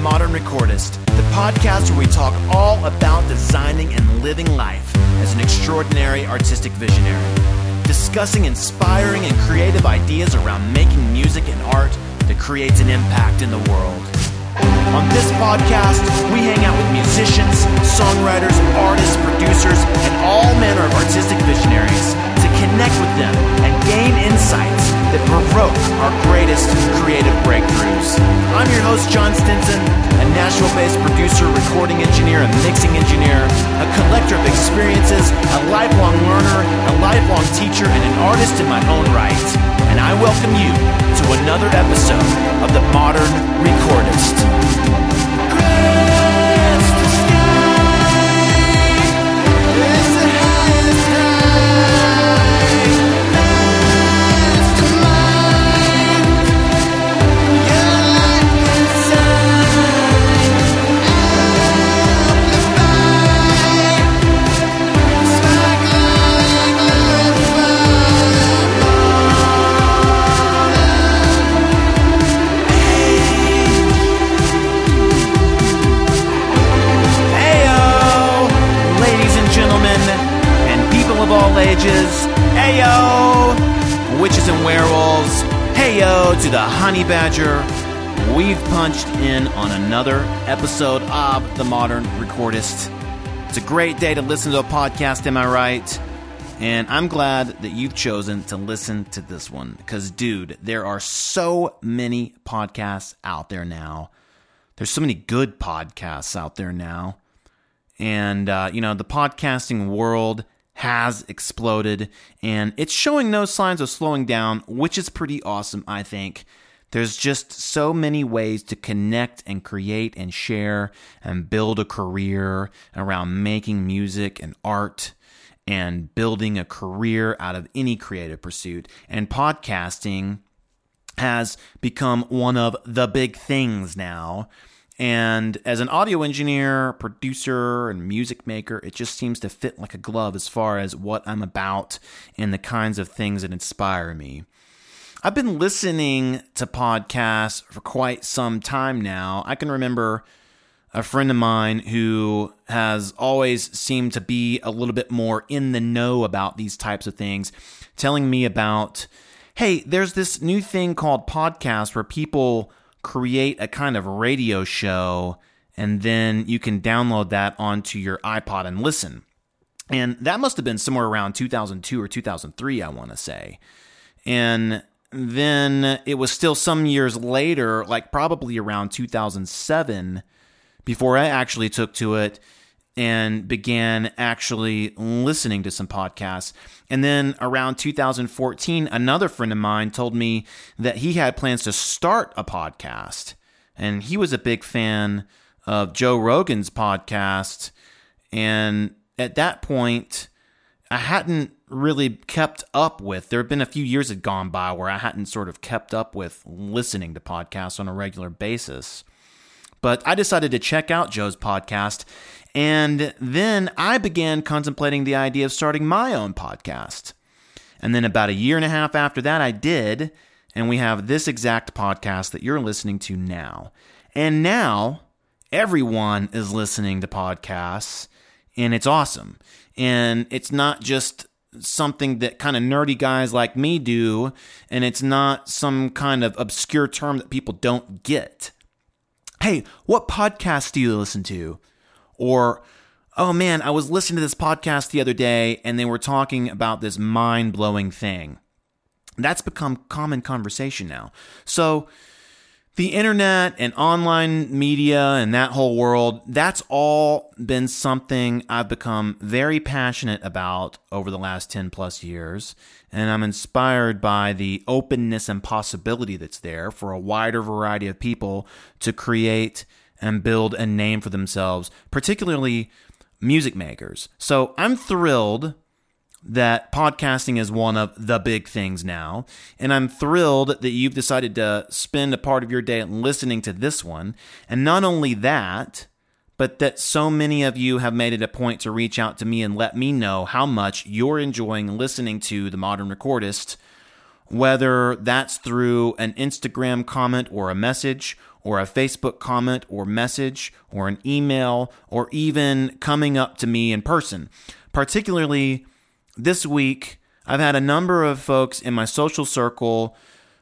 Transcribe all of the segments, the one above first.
Modern Recordist, the podcast where we talk all about designing and living life as an extraordinary artistic visionary, discussing inspiring and creative ideas around making music and art that creates an impact in the world. On this podcast, we hang out with musicians, songwriters, artists, producers, and all manner of artistic visionaries to connect with them and gain insights that provoke our greatest creative breakthroughs. I'm your host, Jon Stinson, a Nashville based producer, recording engineer, and mixing engineer, a collector of experiences, a lifelong learner, a lifelong teacher, and an artist in my own right. And I welcome you to another episode of The Modern Recordist. Heyo, witches and werewolves. Heyo to the honey badger. We've punched in on another episode of The Modern Recordist. It's a great day to listen to a podcast, am I right? And I'm glad that you've chosen to listen to this one because, dude, there are so many podcasts out there now. There's so many good podcasts out there now. And, uh, you know, the podcasting world has exploded and it's showing no signs of slowing down, which is pretty awesome, I think. There's just so many ways to connect and create and share and build a career around making music and art and building a career out of any creative pursuit. And podcasting has become one of the big things now. And as an audio engineer, producer, and music maker, it just seems to fit like a glove as far as what I'm about and the kinds of things that inspire me. I've been listening to podcasts for quite some time now. I can remember a friend of mine who has always seemed to be a little bit more in the know about these types of things, telling me about, hey, there's this new thing called podcast where people create a kind of radio show and then you can download that onto your iPod and listen. And that must have been somewhere around 2002 or 2003, I want to say. And then it was still some years later, like probably around 2007, before I actually took to it and began actually listening to some podcasts. And then around 2014, another friend of mine told me that he had plans to start a podcast. And he was a big fan of Joe Rogan's podcast. And at that point, I hadn't really kept up with. There had been a few years had gone by where I hadn't sort of kept up with listening to podcasts on a regular basis. But I decided to check out Joe's podcast. And then I began contemplating the idea of starting my own podcast. And then about a year and a half after that, I did. And we have this exact podcast that you're listening to now. And now everyone is listening to podcasts, and it's awesome. And it's not just something that kind of nerdy guys like me do, and it's not some kind of obscure term that people don't get. Hey, what podcast do you listen to? Or, oh man, I was listening to this podcast the other day and they were talking about this mind blowing thing. That's become common conversation now. So, the internet and online media and that whole world, that's all been something I've become very passionate about over the last 10 plus years. And I'm inspired by the openness and possibility that's there for a wider variety of people to create and build a name for themselves, particularly music makers. So I'm thrilled that podcasting is one of the big things now. And I'm thrilled that you've decided to spend a part of your day listening to this one. And not only that, but that so many of you have made it a point to reach out to me and let me know how much you're enjoying listening to The Modern Recordist whether that's through an Instagram comment or a message, or a Facebook comment or message, or an email, or even coming up to me in person. Particularly this week, I've had a number of folks in my social circle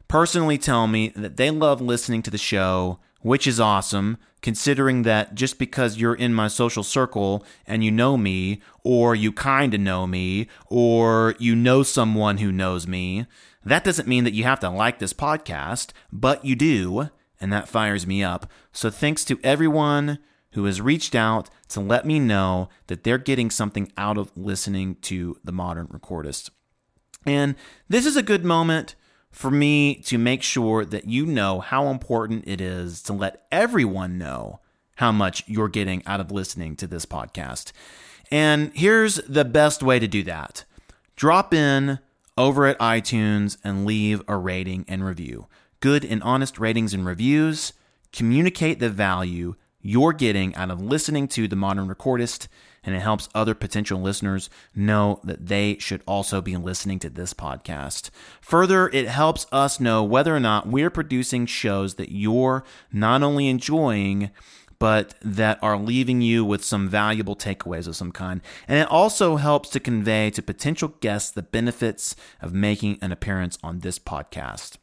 personally tell me that they love listening to the show, which is awesome, considering that just because you're in my social circle and you know me, or you kind of know me, or you know someone who knows me, that doesn't mean that you have to like this podcast, but you do, and that fires me up. So thanks to everyone who has reached out to let me know that they're getting something out of listening to the modern recordist. And this is a good moment for me to make sure that you know how important it is to let everyone know how much you're getting out of listening to this podcast. And here's the best way to do that drop in over at iTunes and leave a rating and review. Good and honest ratings and reviews communicate the value you're getting out of listening to the modern recordist and it helps other potential listeners know that they should also be listening to this podcast. Further, it helps us know whether or not we're producing shows that you're not only enjoying, but that are leaving you with some valuable takeaways of some kind. And it also helps to convey to potential guests the benefits of making an appearance on this podcast.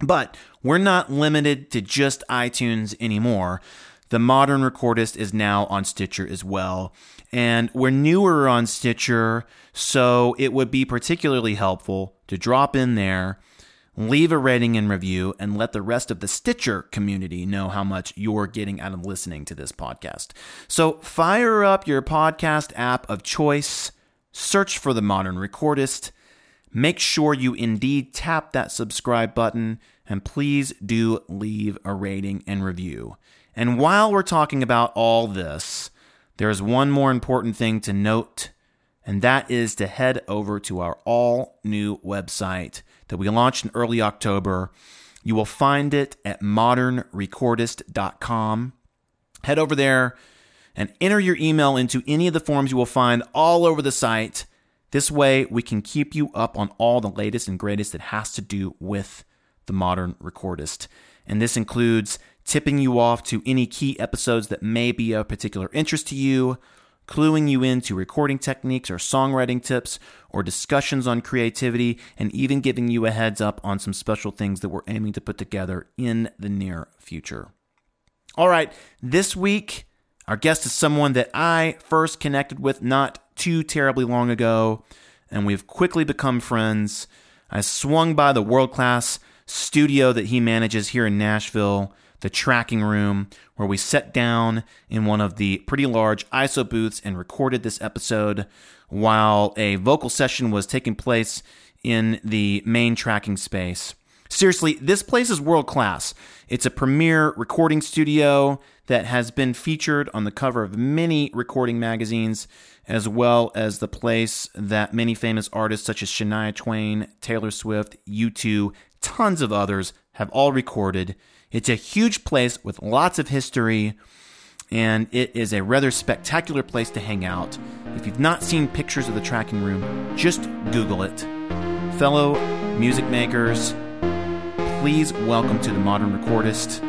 But we're not limited to just iTunes anymore. The Modern Recordist is now on Stitcher as well. And we're newer on Stitcher, so it would be particularly helpful to drop in there, leave a rating and review, and let the rest of the Stitcher community know how much you're getting out of listening to this podcast. So fire up your podcast app of choice, search for The Modern Recordist. Make sure you indeed tap that subscribe button, and please do leave a rating and review. And while we're talking about all this, there's one more important thing to note, and that is to head over to our all new website that we launched in early October. You will find it at modernrecordist.com. Head over there and enter your email into any of the forms you will find all over the site. This way, we can keep you up on all the latest and greatest that has to do with the modern recordist. And this includes tipping you off to any key episodes that may be of particular interest to you, cluing you into recording techniques or songwriting tips or discussions on creativity, and even giving you a heads up on some special things that we're aiming to put together in the near future. All right, this week, our guest is someone that I first connected with not too terribly long ago, and we've quickly become friends. I swung by the world class studio that he manages here in Nashville the tracking room, where we sat down in one of the pretty large ISO booths and recorded this episode while a vocal session was taking place in the main tracking space. Seriously, this place is world class. It's a premier recording studio that has been featured on the cover of many recording magazines, as well as the place that many famous artists such as Shania Twain, Taylor Swift, U2, tons of others have all recorded. It's a huge place with lots of history, and it is a rather spectacular place to hang out. If you've not seen pictures of the tracking room, just Google it. Fellow music makers, please welcome to the Modern Recordist,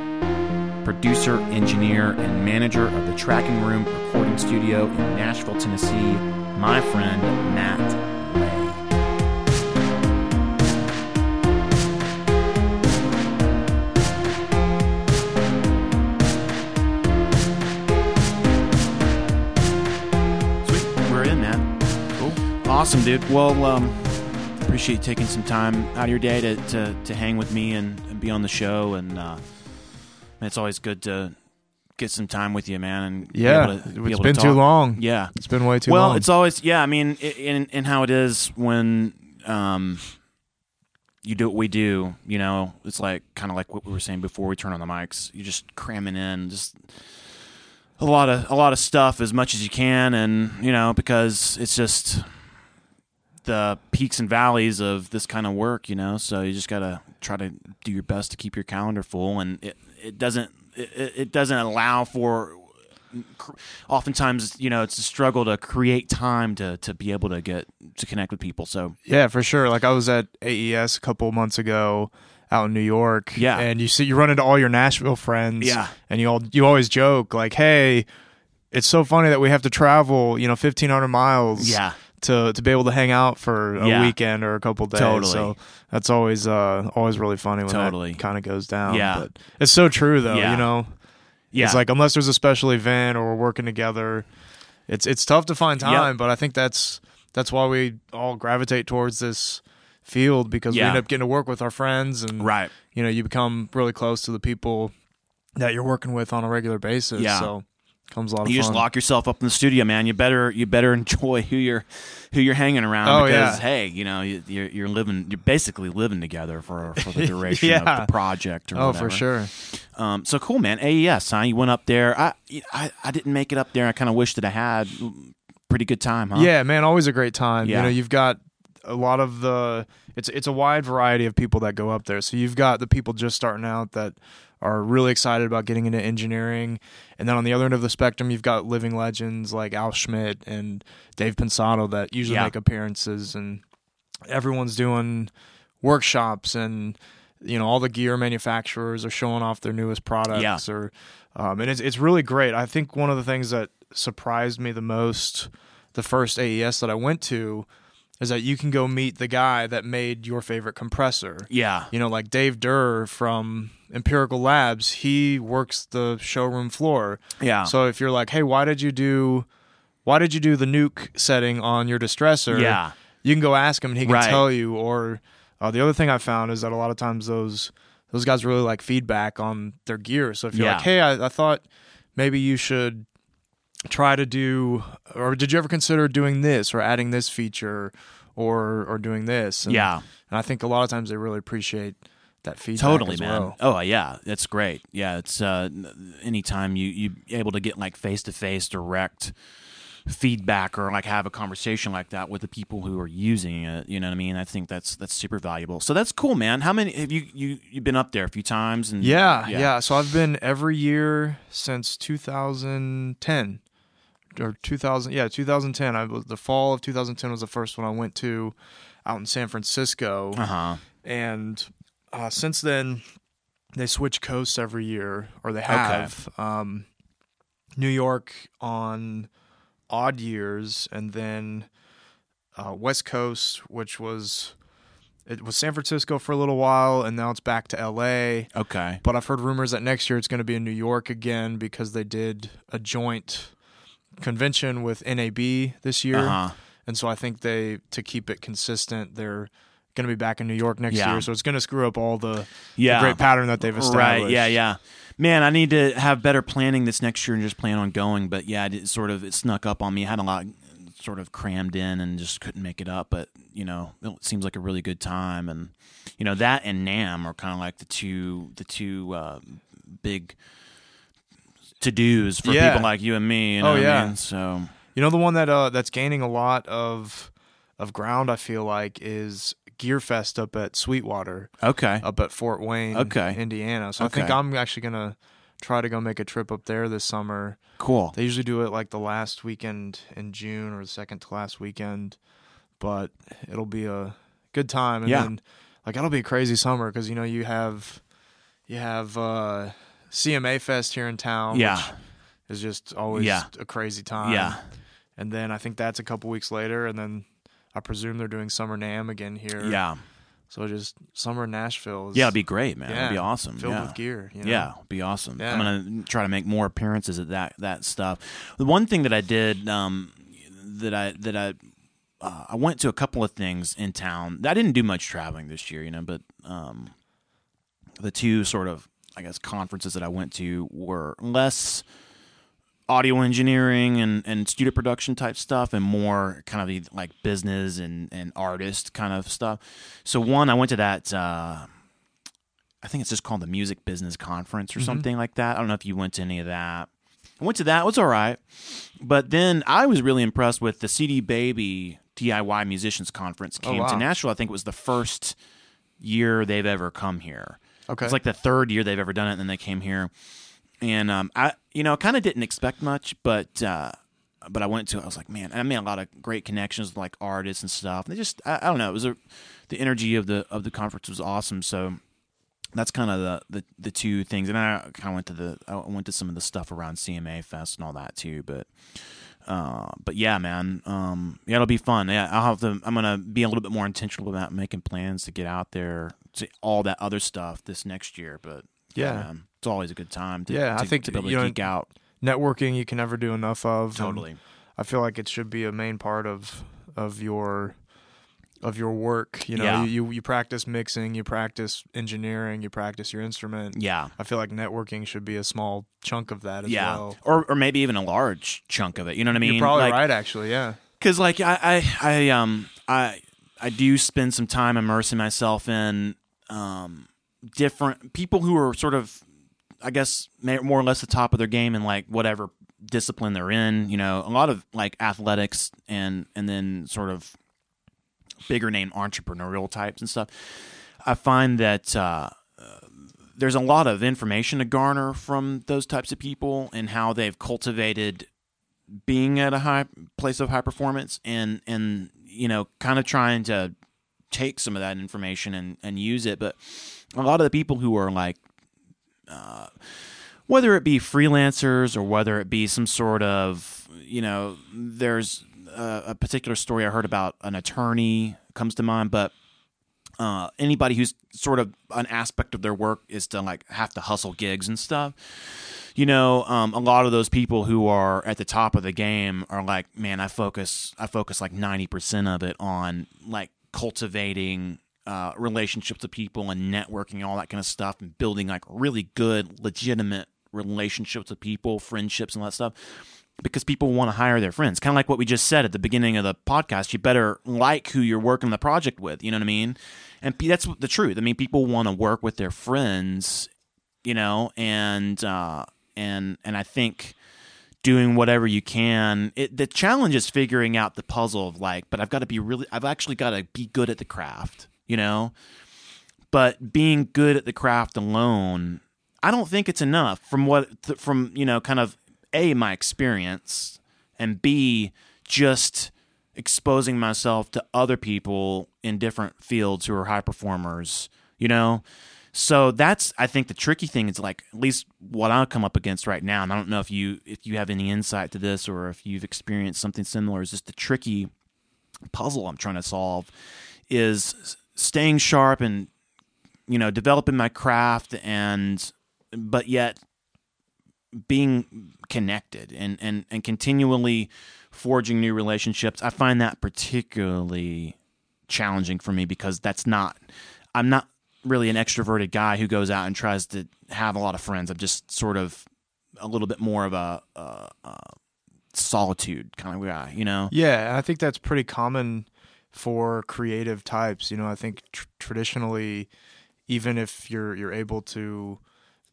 producer, engineer, and manager of the Tracking Room Recording Studio in Nashville, Tennessee, my friend Matt Awesome, dude. Well, um, appreciate you taking some time out of your day to, to, to hang with me and, and be on the show. And uh, it's always good to get some time with you, man. And yeah, to, it's been too long. Yeah, it's been way too well, long. Well, it's always yeah. I mean, in in how it is when um, you do what we do. You know, it's like kind of like what we were saying before we turn on the mics. You're just cramming in just a lot of a lot of stuff as much as you can, and you know because it's just the peaks and valleys of this kind of work, you know. So you just gotta try to do your best to keep your calendar full, and it it doesn't it, it doesn't allow for oftentimes you know it's a struggle to create time to to be able to get to connect with people. So Yeah, for sure. Like I was at AES a couple months ago out in New York. Yeah. And you see you run into all your Nashville friends. Yeah. And you all you always joke like, Hey, it's so funny that we have to travel, you know, fifteen hundred miles yeah, to to be able to hang out for a Yeah. weekend or a couple days. Totally. So that's always uh always really funny when Totally. that kind of goes down. Yeah. But it's so true though, Yeah. you know. yeah, It's like unless there's a special event or we're working together, it's it's tough to find time. But I think that's that's why we all gravitate towards this field because we end up getting to work with our friends and right. you know you become really close to the people that you're working with on a regular basis. Yeah. So comes a lot of You fun. just lock yourself up in the studio, man. You better you better enjoy who you're who you're hanging around Oh, because yeah. hey, you know you, you're you're living you're basically living together for for the duration Yeah. of the project. Or oh, whatever. for sure. Um, so cool, man. AES, huh? You went up there. I I, I didn't make it up there. I kind of wish that I had. Pretty good time, huh? Yeah, man, always a great time. Yeah. You know, you've got a lot of the it's it's a wide variety of people that go up there. So you've got the people just starting out that are really excited about getting into engineering, and then on the other end of the spectrum, you've got living legends like Al Schmitt and Dave Pensado that usually Yeah. make appearances, and everyone's doing workshops and you know all the gear manufacturers are showing off their newest products or um, and it's it's really great. I think one of the things that surprised me the most the first AES that I went to is that you can go meet the guy that made your favorite compressor. Yeah. You know, like Dave Derr from Empirical Labs, he works the showroom floor. Yeah. So if you're like, "Hey, why did you do why did you do the nuke setting on your distressor?" Yeah. you can go ask him and he can Right. tell you. Or uh, the other thing I found is that a lot of times those those guys really like feedback on their gear. So if you're Yeah. like, hey, I, I thought maybe you should try to do, or did you ever consider doing this or adding this feature or or doing this? And, yeah. and I think a lot of times they really appreciate that feedback. Totally, man. well. Oh yeah, that's great. Yeah, it's uh, anytime you you able to get like face to face direct feedback or like have a conversation like that with the people who are using it. You know what I mean? I think that's that's super valuable. So that's cool, man. How many have you you you've been up there a few times? And Yeah, yeah, So I've been every year since 2010 or 2000. Yeah, 2010. I was the fall of 2010 was the first one I went to out in San Francisco, Uh huh. and uh, since then they switch coasts every year, or they have. Um, New York on odd years, and then uh, West Coast, which was it was San Francisco for a little while, and now it's back to L.A. Okay. But I've heard rumors that next year it's going to be in New York again because they did a joint convention with NAB this year. Uh huh. And so I think they to keep it consistent, they're going to be back in New York next Yeah. year. So it's going to screw up all the, the Yeah. great pattern that they've established. Right. Yeah. Yeah. Man, I need to have better planning this next year and just plan on going. But yeah, it sort of it snuck up on me. I had a lot sort of crammed in and just couldn't make it up. But you know, it seems like a really good time, and you know that and NAMM are kind of like the two the two uh, big to dos for Yeah. people like you and me. You know Oh, what I yeah. mean? So You know the one that uh, that's gaining a lot of of ground. I feel like is Gearfest up at Sweetwater, okay. up at Fort Wayne, Okay. Indiana. So I think I'm actually gonna try to go make a trip up there this summer. Cool. They usually do it like the last weekend in June or the second to last weekend, but it'll be a good time. And Yeah. then, like, it'll be a crazy summer because you know you have you have uh, CMA Fest here in town. Yeah. is just always Yeah. a crazy time. Yeah. and then I think that's a couple weeks later, and then I presume they're doing Summer NAMM again here. Yeah. So just summer Nashville. Is Yeah. It'd be great, man. It'd be awesome. filled yeah. with gear. You know? Yeah, be awesome. Yeah. I'm gonna try to make more appearances at that that stuff. The one thing that I did um, that I that I uh, I went to a couple of things in town. I didn't do much traveling this year, you know, but um, the two sort of I guess conferences that I went to were less audio engineering and, and studio production type stuff and more kind of the, like business and, and artist kind of stuff. So one, I went to that uh, I think it's just called the Music Business Conference or something like that. I don't know if you went to any of that. I went to that. It was all right. But then I was really impressed with the CD Baby DIY Musicians Conference came wow. to Nashville. I think it was the first year they've ever come here. Okay. It's like the third year they've ever done it, and then they came here. and um, I you know kind of didn't expect much, but uh, but I went to. it. I was like, man, I made a lot of great connections with like artists and stuff. And they just I, I don't know. It was a the energy of the of the conference was awesome. So that's kind of the, the the two things. And I kind of went to the I went to some of the stuff around CMA Fest and all that too. But uh, but yeah, man, um, yeah, it'll be fun. Yeah, I'll have to. I'm gonna be a little bit more intentional about making plans to get out there to all that other stuff this next year. But yeah, it's always a good time. To, yeah, to, I think to be able to geek out. Networking you can never do enough of. Totally. I feel like it should be a main part of of your of your work. You know, yeah. you, you, you practice mixing, you practice engineering, you practice your instrument. Yeah, I feel like networking should be a small chunk of that as yeah. well, or or maybe even a large chunk of it. You know what I mean? You're probably like, right, actually. Yeah, because like I, I I um I I do spend some time immersing myself in um different people who are sort of I guess more or less the top of their game in like whatever discipline they're in. You know, a lot of like athletics and and then sort of bigger name entrepreneurial types and stuff. I find that uh, there's a lot of information to garner from those types of people and how they've cultivated being at a high place of high performance and and you know kind of trying to take some of that information and and use it but a lot of the people who are like uh, whether it be freelancers or whether it be some sort of you know there's a, a particular story i heard about an attorney comes to mind but uh, anybody who's sort of an aspect of their work is to like have to hustle gigs and stuff. You know um, a lot of those people who are at the top of the game are like man i focus i focus like 90% of it on like cultivating uh, relationships with people and networking and all that kind of stuff and building like really good legitimate relationships with people friendships and all that stuff because people want to hire their friends. Kind of like what we just said at the beginning of the podcast you better like who you're working the project with you know what i mean? And that's the truth. I mean people want to work with their friends you know and uh and and i think doing whatever you can it, the challenge is figuring out the puzzle of like but i've got to be really i've actually got to be good at the craft you know? But being good at the craft alone i don't think it's enough from what from you know kind of a my experience and b just exposing myself to other people in different fields who are high performers you know? So that's i think the tricky thing is like at least what i come up against right now and i don't know if you if you have any insight to this or if you've experienced something similar is just the tricky puzzle i'm trying to solve is staying sharp and you know developing my craft and but yet being connected and and and continually forging new relationships i find that particularly challenging for me because that's not i'm not really an extroverted guy who goes out and tries to have a lot of friends i'm just sort of a little bit more of a, a, a solitude kind of guy you know yeah i think that's pretty common for creative types. You know, I think tr- traditionally, even if you're you're able to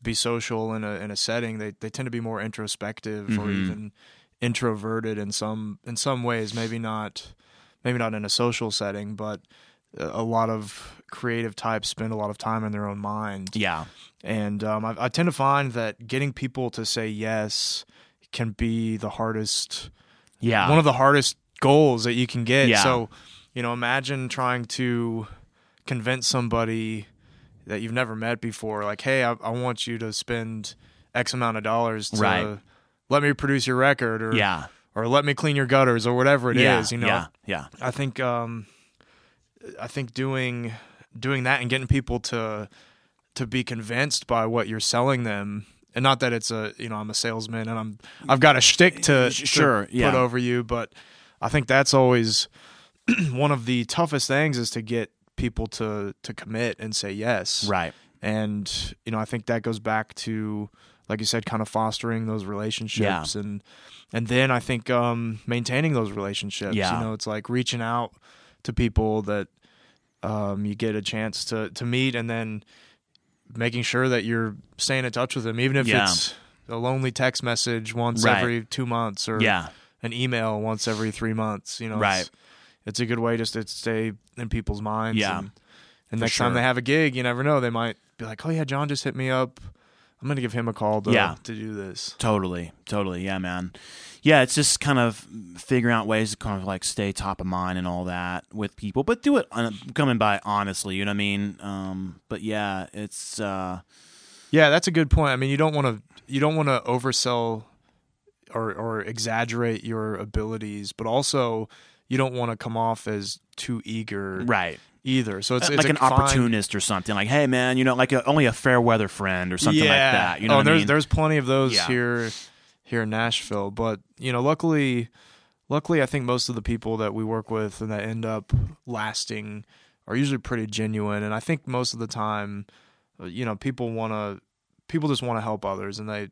be social in a in a setting, they they tend to be more introspective mm-hmm. or even introverted in some in some ways. Maybe not maybe not in a social setting, but a lot of creative types spend a lot of time in their own mind. Yeah, and um, I, I tend to find that getting people to say yes can be the hardest. Yeah, one of the hardest goals that you can get. Yeah. So you know, imagine trying to convince somebody that you've never met before, like, hey, I, I want you to spend X amount of dollars to right. let me produce your record, or yeah, or let me clean your gutters, or whatever it yeah, is. You know, yeah, yeah. I think, um, I think doing doing that and getting people to to be convinced by what you're selling them and not that it's a you know I'm a salesman and I'm I've got a shtick to, sure, to yeah. put over you, but I think that's always one of the toughest things is to get people to to commit and say yes. Right. And you know, I think that goes back to like you said kind of fostering those relationships yeah. and and then I think um maintaining those relationships. Yeah. You know, it's like reaching out to people that um you get a chance to to meet and then making sure that you're staying in touch with them even if yeah. it's a lonely text message once right. every 2 months or yeah. an email once every 3 months, you know. Right it's a good way just to stay in people's minds. Yeah. And, and next sure. time they have a gig, you never know. They might be like, oh, yeah, Jon just hit me up. I'm I'm gonna give him a call to Yeah. to do this. Totally, totally, yeah, man. Yeah, it's just kind of figuring out ways to kind of like stay top of mind and all that with people, but do it on, coming by honestly. You know what I mean? Um, but yeah, it's uh, Yeah, that's a good point. I mean, you don't want to you don't want to oversell or or exaggerate your abilities, but also you don't want to come off as too eager right. either. So it's, Uh, it's like an fine- opportunist or something. Like, hey, man, you know, like a, only a fair weather friend or something yeah. like that. You know oh, what I there's mean? there's plenty of those Yeah. here here in Nashville, but you know, luckily, luckily, I think most of the people that we work with and that end up lasting are usually pretty genuine, and I think most of the time, uh, you know, people want to people just want to help others, and they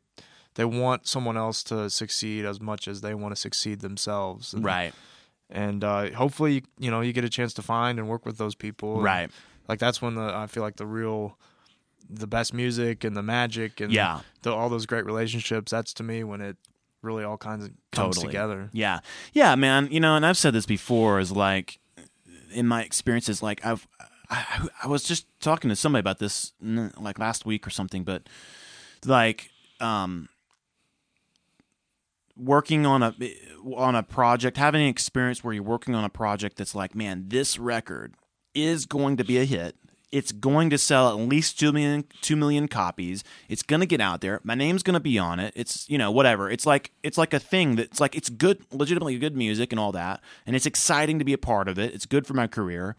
they want someone else to succeed as much as they want to succeed themselves, and, right, And uh, hopefully, you know, you get a chance to find and work with those people, and, right. like that's when the I feel like the real the best music and the magic and Yeah. the, all those great relationships that's to me when it really all kinds of comes Totally. together Yeah, yeah, man. You know, and I've said this before. Is like in my experiences, like I've I, I was just talking to somebody about this like last week or something, but like um working on a on a project having an experience where you're working on a project that's like man this record is going to be a hit. It's going to sell at least 2 million 2 million copies. It's going to get out there. My name's going to be on it. It's you know whatever. It's like it's like a thing that's like it's good legitimately good music and all that and it's exciting to be a part of it. It's good for my career.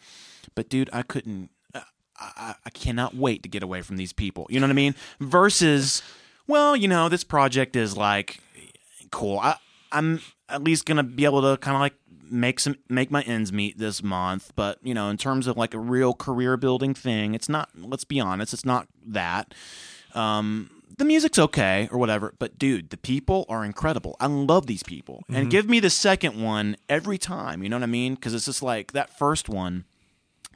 But dude i couldn't uh, I, I, I cannot wait to get away from these people. You know what i mean? Versus well you know this project is like cool. I, I'm at least gonna be able to kind of like make some make my ends meet this month. But you know, in terms of like a real career building thing, it's not. Let's be honest, it's not that. Um, the music's okay or whatever, but dude, the people are incredible. I love these people, and give me the second one every time. You know what I mean? Because it's just like that first one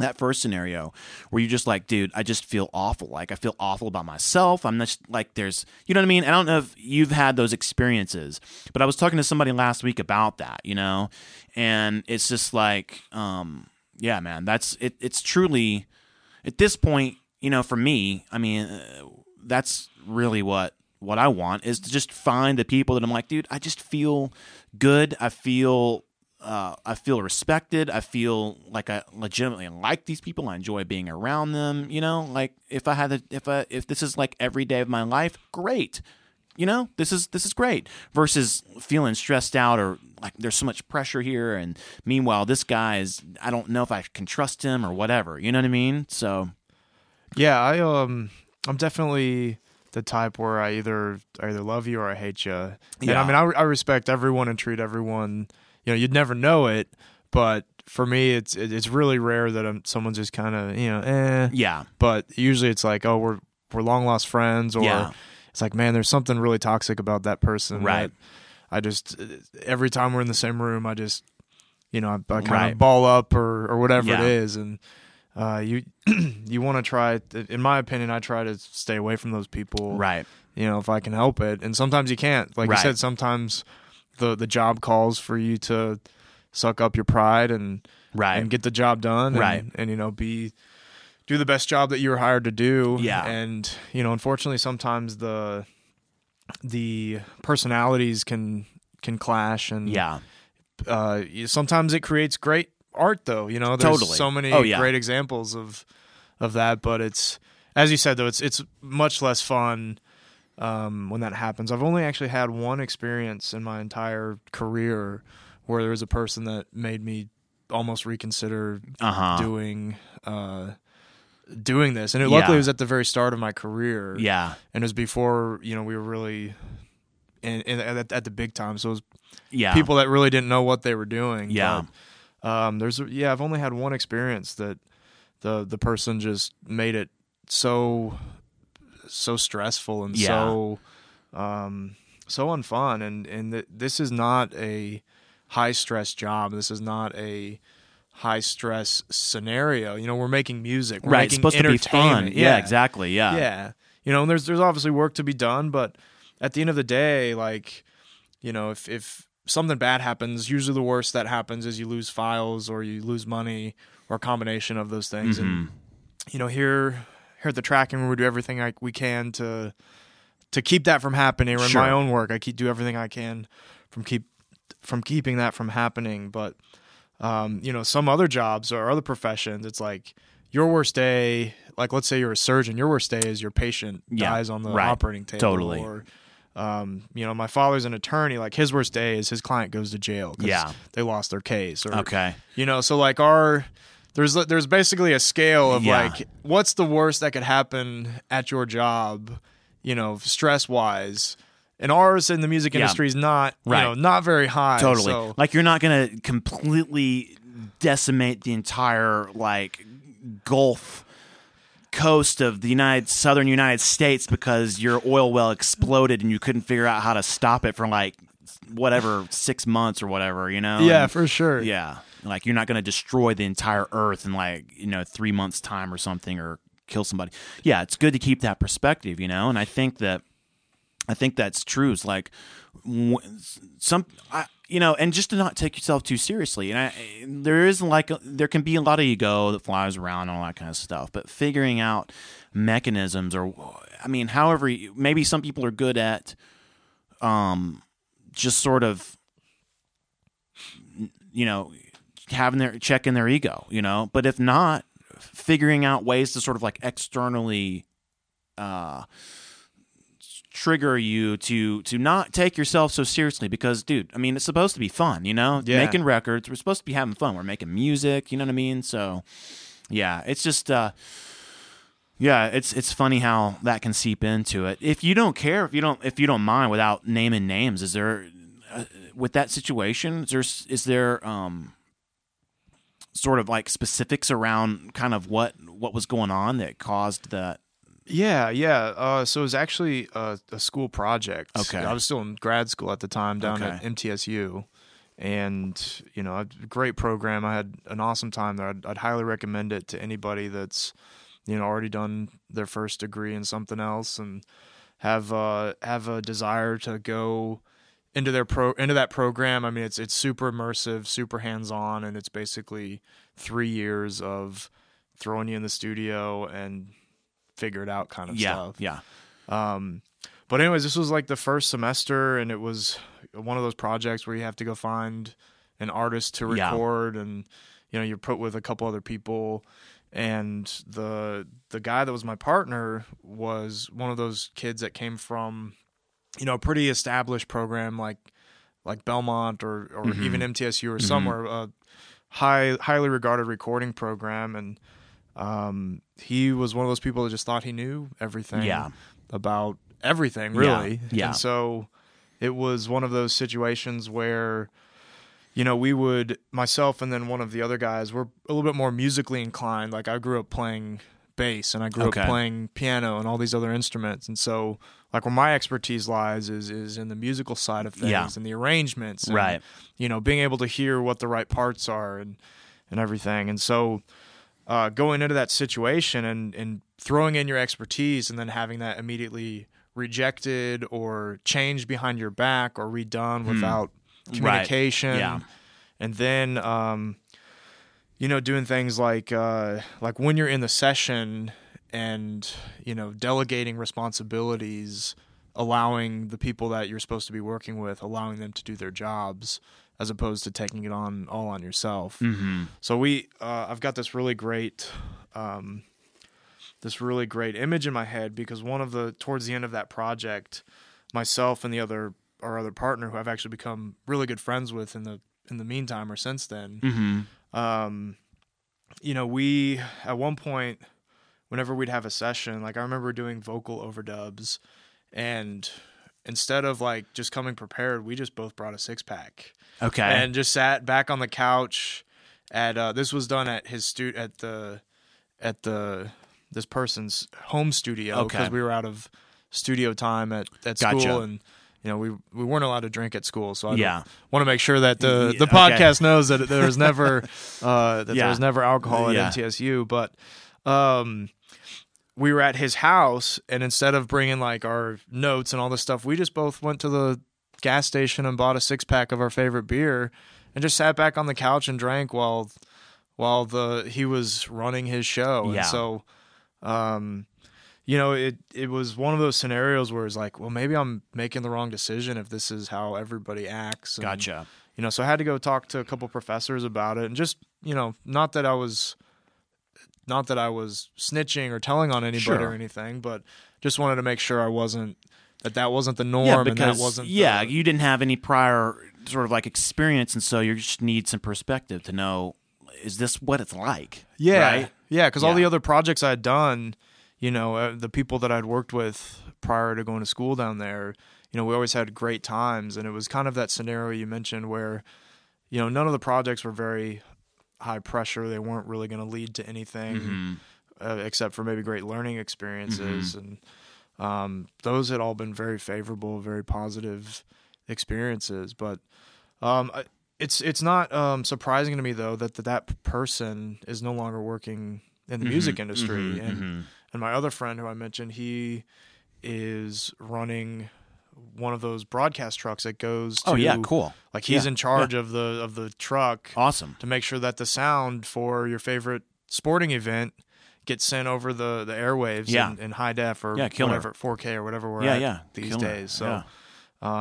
that first scenario where you're just like, dude, I just feel awful. Like I feel awful about myself. I'm just like, there's, you know what I mean? I don't know if you've had those experiences, but I was talking to somebody last week about that, you know, and it's just like, um, yeah, man, that's it. It's truly at this point, you know, for me, I mean, uh, that's really what what I want is to just find the people that I'm like, dude, I just feel good. I feel uh, I feel respected. I feel like I legitimately like these people. I enjoy being around them. You know, like if I had, a, if I, if this is like every day of my life, great. You know, this is this is great. Versus feeling stressed out or like there's so much pressure here, and meanwhile this guy is I don't know if I can trust him or whatever. You know what I mean? So yeah i um i'm definitely the type where i either I either love you or i hate you and Yeah. i mean I, I respect everyone and treat everyone you know you'd never know it but for me it's it's really rare that I'm, someone's just kind of you know eh yeah, but usually it's like oh we're we're long lost friends or Yeah. it's like man there's something really toxic about that person Right. that i just every time we're in the same room i just you know i, I kind Right. of ball up or or whatever Yeah. it is and uh you you want to try in my opinion i try to stay away from those people right, you know if i can help it and sometimes you can't like Right. you said sometimes the the job calls for you to suck up your pride and right, and get the job done and, Right. and you know be do the best job that you were hired to do Yeah. and you know unfortunately sometimes the the personalities can can clash and yeah, uh sometimes it creates great art though you know there's Totally. so many Oh, yeah. great examples of of that but it's as you said though it's it's much less fun um when that happens. I've only actually had one experience in my entire career where there was a person that made me almost reconsider uh huh, doing uh doing this. And it Yeah. luckily was at the very start of my career. Yeah, and it was before you know we were really in, in at, at the big time. So it was yeah, people that really didn't know what they were doing. Yeah. but, um there's yeah i've only had one experience that the the person just made it so so stressful and Yeah. so um so unfun and and th- this is not a high stress job this is not a high stress scenario you know we're making music we're right. It's supposed to be fun. entertainment. Yeah, exactly. Yeah, yeah you know and there's there's obviously work to be done but at the end of the day like you know if if something bad happens usually the worst that happens is you lose files or you lose money or a combination of those things and Mhm. you know here here at the tracking room we do everything like we can to to keep that from happening or in Sure. my own work, I keep do everything I can from keep from keeping that from happening. But um, you know, some other jobs or other professions, it's like your worst day. Like, let's say you're a surgeon, your worst day is your patient Yeah, dies on the right. operating table. Totally. Or, um, you know, my father's an attorney. Like, his worst day is his client goes to jail. Yeah. they lost their case. Or Okay. you know, so like our there's there's basically a scale of Yeah. like what's the worst that could happen at your job, you know, stress wise. And ours in the music Yeah. industry is not, Right. you know, not very high. Totally. So, Like you're not going to completely decimate the entire like Gulf coast of the United southern United States because your oil well exploded and you couldn't figure out how to stop it for like whatever 6 months or whatever, you know? yeah, And- for sure. yeah. Like you're not going to destroy the entire earth in like, you know, 3 months time or something or kill somebody. Yeah, it's good to keep that perspective, you know? And I think that I think that's true. It's like some, I, you know, and just to not take yourself too seriously. And I, there is like a, there can be a lot of ego that flies around and all that kind of stuff. But figuring out mechanisms, or I mean, however, maybe some people are good at, um, just sort of, you know, having their checking their ego. You know, but if not, figuring out ways to sort of like externally. Uh, trigger you to to not take yourself so seriously because dude i mean it's supposed to be fun you know Yeah. making records we're supposed to be having fun we're making music you know what i mean so yeah it's just uh yeah it's it's funny how that can seep into it if you don't care if you don't if you don't mind without naming names is there uh, with that situation is there is there um sort of like specifics around kind of what what was going on that caused that Yeah, yeah. Uh, so it was actually a, a school project. Okay. I was still in grad school at the time down at MTSU. And, you know, a great program. I had an awesome time there. I'd, I'd highly recommend it to anybody that's, you know, already done their first degree in something else and have uh, have a desire to go into their pro into that program. I mean, it's it's super immersive, super hands on, and it's basically three years of throwing you in the studio and figure it out kind of yeah stuff. yeah Um, but anyways, this was like the first semester, and it was one of those projects where you have to go find an artist to Yeah. record, and you know you're put with a couple other people. And the the guy that was my partner was one of those kids that came from, you know, a pretty established program like like Belmont or or Mhm. even MTSU or Mhm. somewhere a high highly regarded recording program and um, he was one of those people that just thought he knew everything Yeah. about everything Yeah, really yeah. and so it was one of those situations where you know we would myself and then one of the other guys were a little bit more musically inclined like i grew up playing bass and i grew Okay. up playing piano and all these other instruments and so like where my expertise lies is is in the musical side of things Yeah. and the arrangements and, Right. you know being able to hear what the right parts are and and everything and so uh, going into that situation and and throwing in your expertise and then having that immediately rejected or changed behind your back or redone without communication Hmm. Yeah. and then um you know doing things like uh like when you're in the session and you know delegating responsibilities allowing the people that you're supposed to be working with allowing them to do their jobs as opposed to taking it on all on yourself Mm-hmm. so we, uh, I've got this really great, um, this really great image in my head because one of the towards the end of that project, myself and the other our other partner who I've actually become really good friends with in the in the meantime or since then, Mm-hmm. um, you know, we at one point, whenever we'd have a session, like I remember doing vocal overdubs, and instead of like just coming prepared, we just both brought a six pack Okay. and just sat back on the couch at uh this was done at his stu at the at the this person's home studio Okay. because we were out of studio time at at school Gotcha. and you know we we weren't allowed to drink at school so I Yeah. want to make sure that the the okay. podcast knows that there was never uh that Yeah. there was never alcohol at Yeah. MTSU but um we were at his house and instead of bringing like our notes and all this stuff we just both went to the gas station and bought a six pack of our favorite beer and just sat back on the couch and drank while while the he was running his show Yeah. and so um you know, it it was one of those scenarios where it's like, well, maybe I'm making the wrong decision if this is how everybody acts. And, gotcha. You know, so I had to go talk to a couple professors about it, and just you know, not that I was, not that I was snitching or telling on anybody sure. or anything, but just wanted to make sure I wasn't that that wasn't the norm yeah, because, and that wasn't yeah the, you didn't have any prior sort of like experience and so you just need some perspective to know is this what it's like yeah right? yeah because yeah. all the other projects i had done you know uh, the people that i'd worked with prior to going to school down there you know we always had great times and it was kind of that scenario you mentioned where you know none of the projects were very high pressure they weren't really going to lead to anything mm-hmm. uh, except for maybe great learning experiences mm-hmm. and um, those had all been very favorable, very positive experiences. But um, it's it's not um, surprising to me though that that, that person is no longer working in the mm-hmm, music industry. Mm-hmm, and mm-hmm. and my other friend who I mentioned, he is running one of those broadcast trucks that goes to, oh yeah cool like he's yeah, in charge yeah. of the of the truck awesome to make sure that the sound for your favorite sporting event gets sent over the the airwaves yeah. in, in high def or yeah, whatever 4K or whatever we're yeah, at yeah. these killer. days. So, yeah.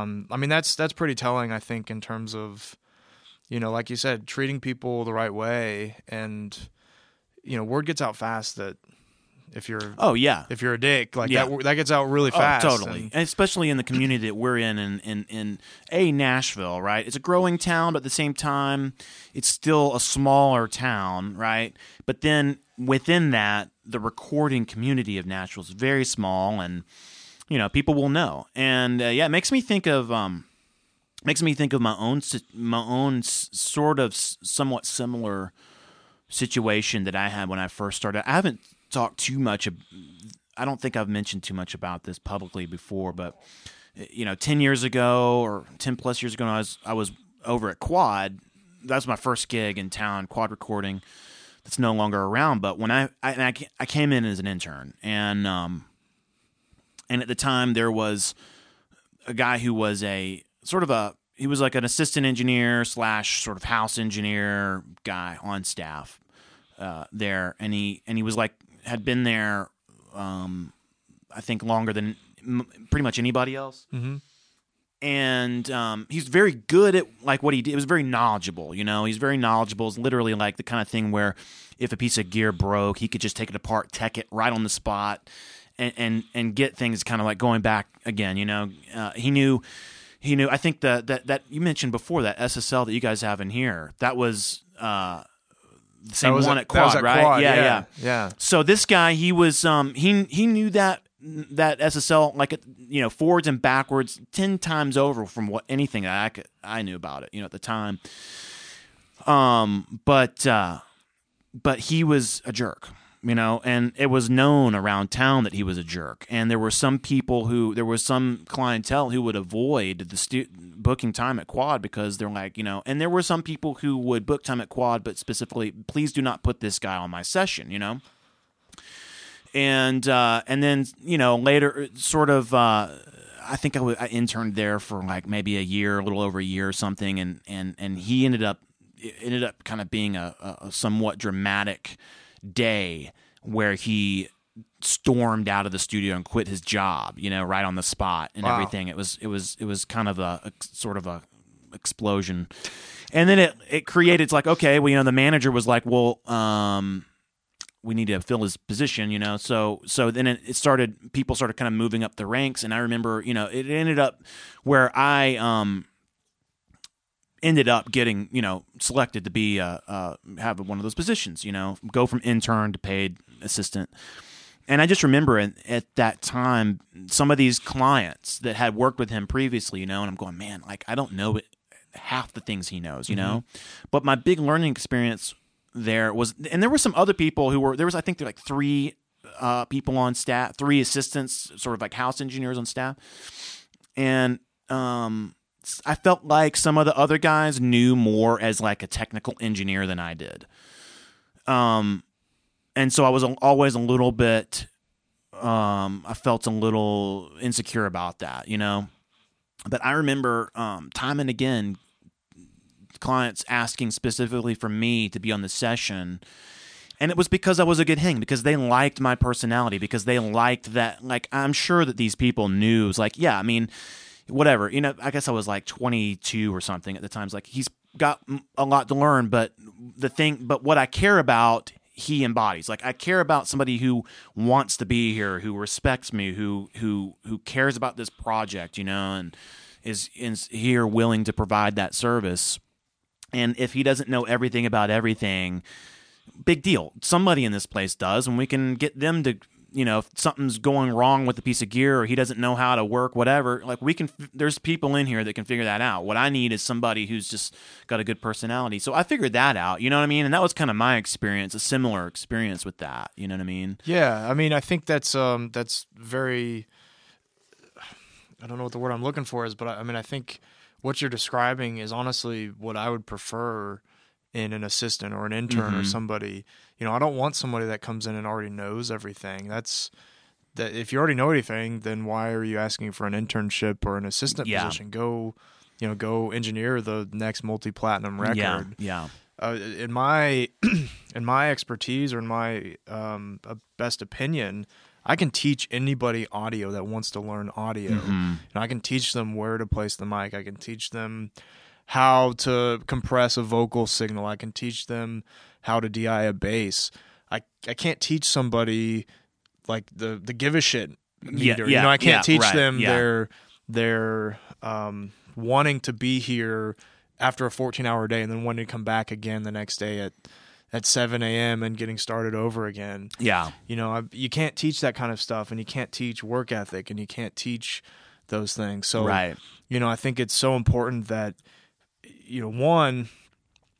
um, I mean that's that's pretty telling, I think, in terms of you know, like you said, treating people the right way, and you know, word gets out fast that if you're oh yeah. if you're a dick like yeah. that that gets out really fast oh, totally. and, and especially in the community that we're in in, in in a Nashville right? It's a growing town but at the same time it's still a smaller town right? But then within that the recording community of Nashville is very small and you know people will know. And uh, yeah it makes me think of um makes me think of my own my own sort of somewhat similar situation that I had when I first started. I haven't talk too much. I don't think I've mentioned too much about this publicly before, but you know, ten years ago or ten plus years ago, I was I was over at Quad. That was my first gig in town, Quad Recording. That's no longer around. But when I I, I, I came in as an intern, and um, and at the time there was a guy who was a sort of a he was like an assistant engineer slash sort of house engineer guy on staff uh, there, and he and he was like had been there, um, I think longer than m- pretty much anybody else. Mm-hmm. And um, he's very good at like what he did. It was very knowledgeable, you know. He's very knowledgeable. It's literally like the kind of thing where if a piece of gear broke, he could just take it apart, tech it right on the spot, and and, and get things kind of like going back again. You know, uh, he knew he knew. I think that that that you mentioned before that SSL that you guys have in here that was uh, same one at, at Quad, at right? Quad. Yeah, yeah, yeah, yeah. So this guy, he was, um, he he knew that that SSL like you know forwards and backwards ten times over from what anything that I could, I knew about it, you know, at the time. Um, but uh, but he was a jerk you know, and it was known around town that he was a jerk. And there were some people who, there was some clientele who would avoid the stu- booking time at Quad because they're like, you know, and there were some people who would book time at Quad, but specifically, please do not put this guy on my session, you know. And uh, and then you know later, sort of, uh, I think I, w- I interned there for like maybe a year, a little over a year or something, and and and he ended up ended up kind of being a, a somewhat dramatic day where he stormed out of the studio and quit his job, you know, right on the spot and wow. everything. It was it was it was kind of a, a, sort of a explosion. And then it it created it's like okay, well, you know, the manager was like, "Well, um we need to fill his position, you know." So so then it, it started people started kind of moving up the ranks and I remember, you know, it ended up where I um ended up getting you know selected to be uh, uh, have one of those positions you know go from intern to paid assistant. And i just remember at, at that time some of these clients that had worked with him previously you know and i'm going man like i don't know it, half the things he knows you mm-hmm. know but my big learning experience there was and there were some other people who were there was i think there like three uh, people on staff three assistants sort of like house engineers on staff. And um I felt like some of the other guys knew more as like a technical engineer than I did. Um, and so I was always a little bit, um, I felt a little insecure about that, you know. But I remember um, time and again clients asking specifically for me to be on the session And it was because I was a good hang, because they liked my personality, because they liked that. Like, I'm sure that these people knew, it was like, yeah, I mean, whatever. You know, I guess I was like 22 or something at the time. Like, he's got a lot to learn, but the thing, but what I care about, he embodies. Like I care about somebody who wants to be here, who respects me, who who who cares about this project, you know, and is is here willing to provide that service. And if he doesn't know everything about everything, big deal. Somebody in this place does, and we can get them to you know, if something's going wrong with a piece of gear or he doesn't know how to work, whatever, like we can, there's people in here that can figure that out. What I need is somebody who's just got a good personality. So I figured that out, you know what I mean? And that was kind of my experience, a similar experience with that, you know what I mean? Yeah. I mean, I think that's, um, that's very, I don't know what the word I'm looking for is, but I, I mean, I think what you're describing is honestly what I would prefer in an assistant or an intern mm-hmm. or somebody. You know, I don't want somebody that comes in and already knows everything. That's that if you already know anything, then why are you asking for an internship or an assistant yeah. position? Go, you know, go engineer the next multi-platinum record. Yeah. yeah. Uh, in my in my expertise or in my um, best opinion, I can teach anybody audio that wants to learn audio, mm-hmm. and I can teach them where to place the mic. I can teach them how to compress a vocal signal. I can teach them how to DI a bass. I I can't teach somebody like the the give a shit meter. Yeah, yeah, you know, I can't yeah, teach right, them their their um, wanting to be here after a 14 hour day and then wanting to come back again the next day at at 7 a.m. and getting started over again. Yeah. You know, I, you can't teach that kind of stuff and you can't teach work ethic and you can't teach those things. So, right. you know, I think it's so important that you know, one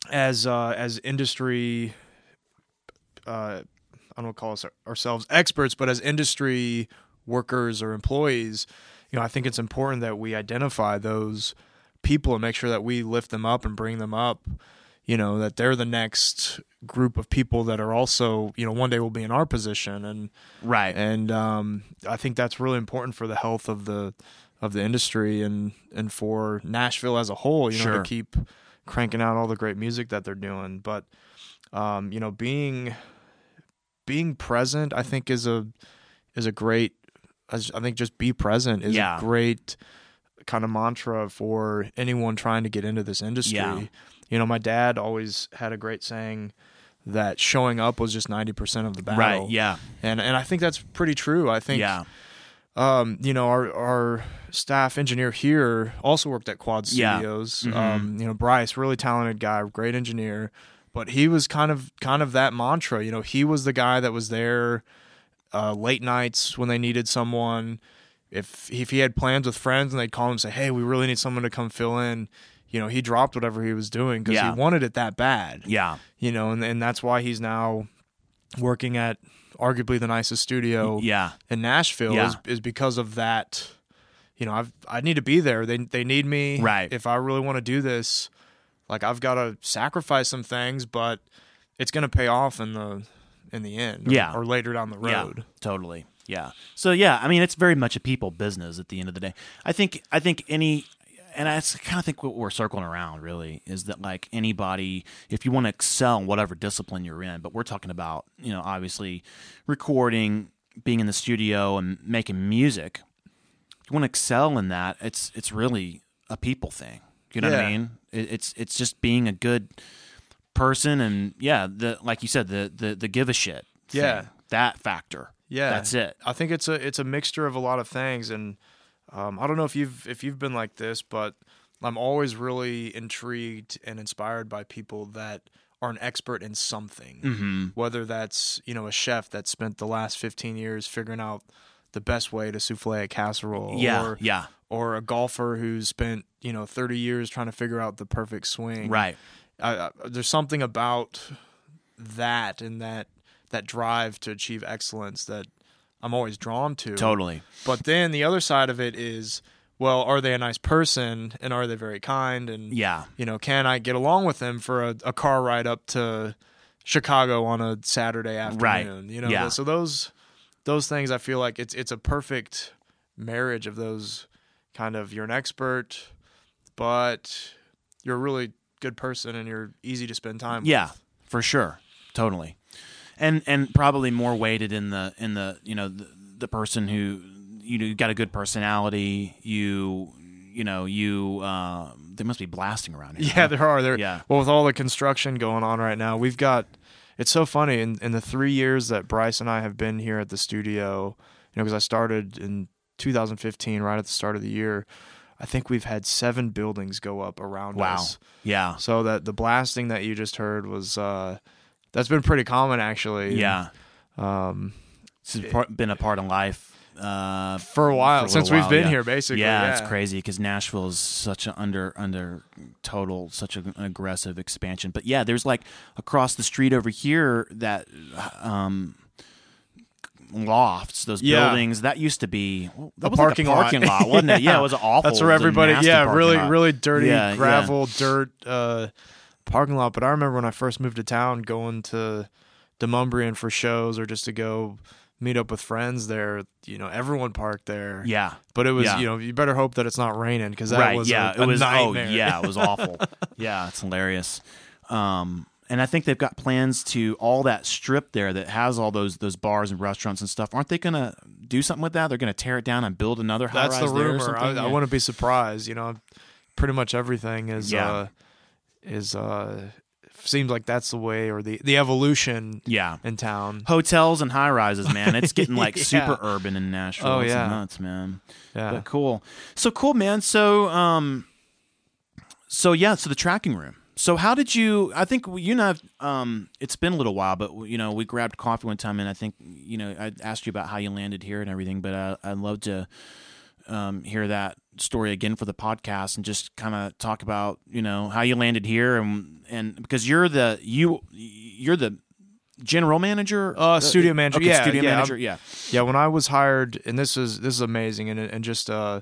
as uh, as industry, uh, I don't call us ourselves experts, but as industry workers or employees, you know, I think it's important that we identify those people and make sure that we lift them up and bring them up. You know that they're the next group of people that are also, you know, one day will be in our position, and right. And um, I think that's really important for the health of the of the industry and and for Nashville as a whole, you know, sure. to keep cranking out all the great music that they're doing. But um, you know, being being present, I think is a is a great. I think just be present is yeah. a great kind of mantra for anyone trying to get into this industry. Yeah. You know, my dad always had a great saying that showing up was just 90% of the battle. Right, yeah. And and I think that's pretty true. I think yeah um, you know, our our staff engineer here also worked at Quad Studios. Yeah. Mm-hmm. Um, you know, Bryce, really talented guy, great engineer, but he was kind of kind of that mantra. You know, he was the guy that was there uh, late nights when they needed someone. If if he had plans with friends and they'd call him and say, "Hey, we really need someone to come fill in," you know, he dropped whatever he was doing because yeah. he wanted it that bad. Yeah, you know, and and that's why he's now working at arguably the nicest studio yeah. in Nashville yeah. is, is because of that. You know, I've I need to be there. They they need me. Right. If I really want to do this, like I've got to sacrifice some things, but it's going to pay off in the in the end. Or, yeah. Or later down the road. Yeah, totally. Yeah. So yeah, I mean, it's very much a people business at the end of the day. I think I think any and I kind of think what we're circling around really is that like anybody, if you want to excel in whatever discipline you're in, but we're talking about you know obviously recording, being in the studio, and making music. If you want to excel in that, it's it's really a people thing. You know yeah. what I mean? It, it's it's just being a good person, and yeah, the like you said, the the the give a shit. Thing, yeah, that factor. Yeah, that's it. I think it's a it's a mixture of a lot of things, and um, I don't know if you've if you've been like this, but I'm always really intrigued and inspired by people that are an expert in something. Mm-hmm. Whether that's you know a chef that spent the last 15 years figuring out the best way to souffle a casserole. Yeah, or, yeah. Or a golfer who's spent you know 30 years trying to figure out the perfect swing. Right. There's something about that and that that drive to achieve excellence that I'm always drawn to. Totally. But then the other side of it is, well, are they a nice person and are they very kind? And yeah, you know, can I get along with them for a, a car ride up to Chicago on a Saturday afternoon? Right. You know, yeah. so those those things I feel like it's it's a perfect marriage of those kind of you're an expert, but you're a really good person and you're easy to spend time yeah, with. Yeah, for sure. Totally and and probably more weighted in the in the you know the, the person who you know you got a good personality. You you know you uh, they must be blasting around here. Yeah, huh? there are. There. Yeah. Well, with all the construction going on right now, we've got. It's so funny in in the three years that Bryce and I have been here at the studio. You know, because I started in 2015, right at the start of the year. I think we've had seven buildings go up around Wow. us. Yeah. So that the blasting that you just heard was uh, that's been pretty common actually. Yeah. Um, It's part- been a part of life uh, for a while for a since little we've been yeah. here, basically. Yeah, Yeah, it's crazy because Nashville is such an under under total such an aggressive expansion. But yeah, there's like across the street over here that um, lofts, those Yeah. buildings that used to be well, that A was parking like a lot. parking lot, wasn't it? Yeah, it was awful. That's where everybody, yeah, really, lot. really dirty gravel, dirt uh, parking lot. But I remember when I first moved to town, going to Demonbreun for shows or just to go meet up with friends there. You know, everyone parked there. Yeah, But it was, Yeah. you know, you better hope that it's not raining because that right. was yeah, a, a it was. nightmare. Oh, yeah, it was awful. yeah, it's hilarious. Um, and I think they've got plans to all that strip there that has all those those bars and restaurants and stuff. Aren't they going to do something with that? They're going to tear it down and build another. That's the high-rise there or rumor. I, something? I wouldn't be surprised. You know, pretty much everything is Yeah. uh, is uh, seems like that's the way or the the evolution Yeah. in town. Hotels and high rises, man. It's getting like Yeah. super urban in Nashville. Oh, It's yeah. nuts, man. Yeah. But cool. So cool, man. So um, so yeah. So the tracking room. So how did you? I think you and I've. Um, it's been a little while, but you know, we grabbed coffee one time, and I think you know, I asked you about how you landed here and everything. But I, I'd love to um, hear that story again for the podcast and just kind of talk about you know how you landed here and and because you're the you you're the general manager, Uh, studio manager. Okay, Yeah, studio yeah, manager. I'm- Yeah. Yeah, when I was hired, and this is this is amazing, and and just uh,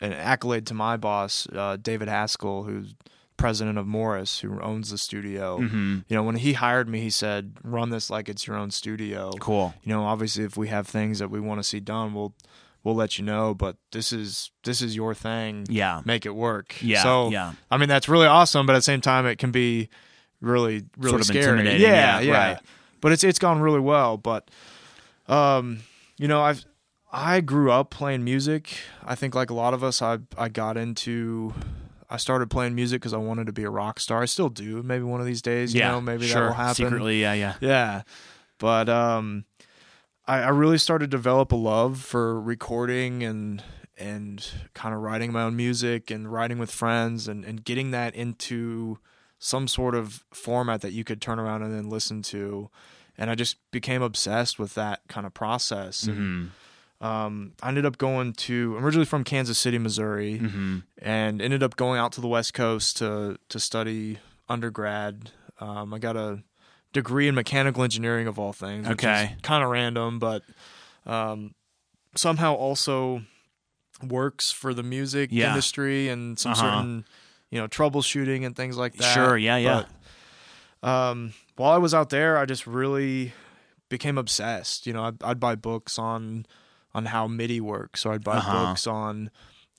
an accolade to my boss, uh, David Haskell, who's president of Morris, who owns the studio. Mm-hmm. You know, when he hired me, he said, "Run this like it's your own studio." Cool. You know, obviously, if we have things that we want to see done, we'll we'll let you know. But this is this is your thing. Yeah. make it work. Yeah, So yeah. I mean, that's really awesome, but at the same time, it can be really really Sort of scary. intimidating, Yeah, yeah, yeah. right. But it's it's gone really well. But um, you know, I've I grew up playing music. I think like a lot of us, I I got into. I started playing music because I wanted to be a rock star. I still do. Maybe one of these days, you Yeah. know, maybe sure. that will happen. Secretly, yeah, yeah. Yeah. But um I, I really started to develop a love for recording and and kind of writing my own music and writing with friends and, and getting that into some sort of format that you could turn around and then listen to. And I just became obsessed with that kind of process. Mm-hmm. um, I ended up going to I'm originally from Kansas City, Missouri, Mm-hmm. and ended up going out to the West Coast to to study undergrad. Um, I got a degree in mechanical engineering of all things. Okay. kind of random, but um, somehow also works for the music Yeah. industry and some Uh-huh. certain you know troubleshooting and things like that. Sure, yeah, yeah. But, um, while I was out there, I just really became obsessed. You know, I'd, I'd buy books on on how MIDI works, or I'd buy Uh-huh. books on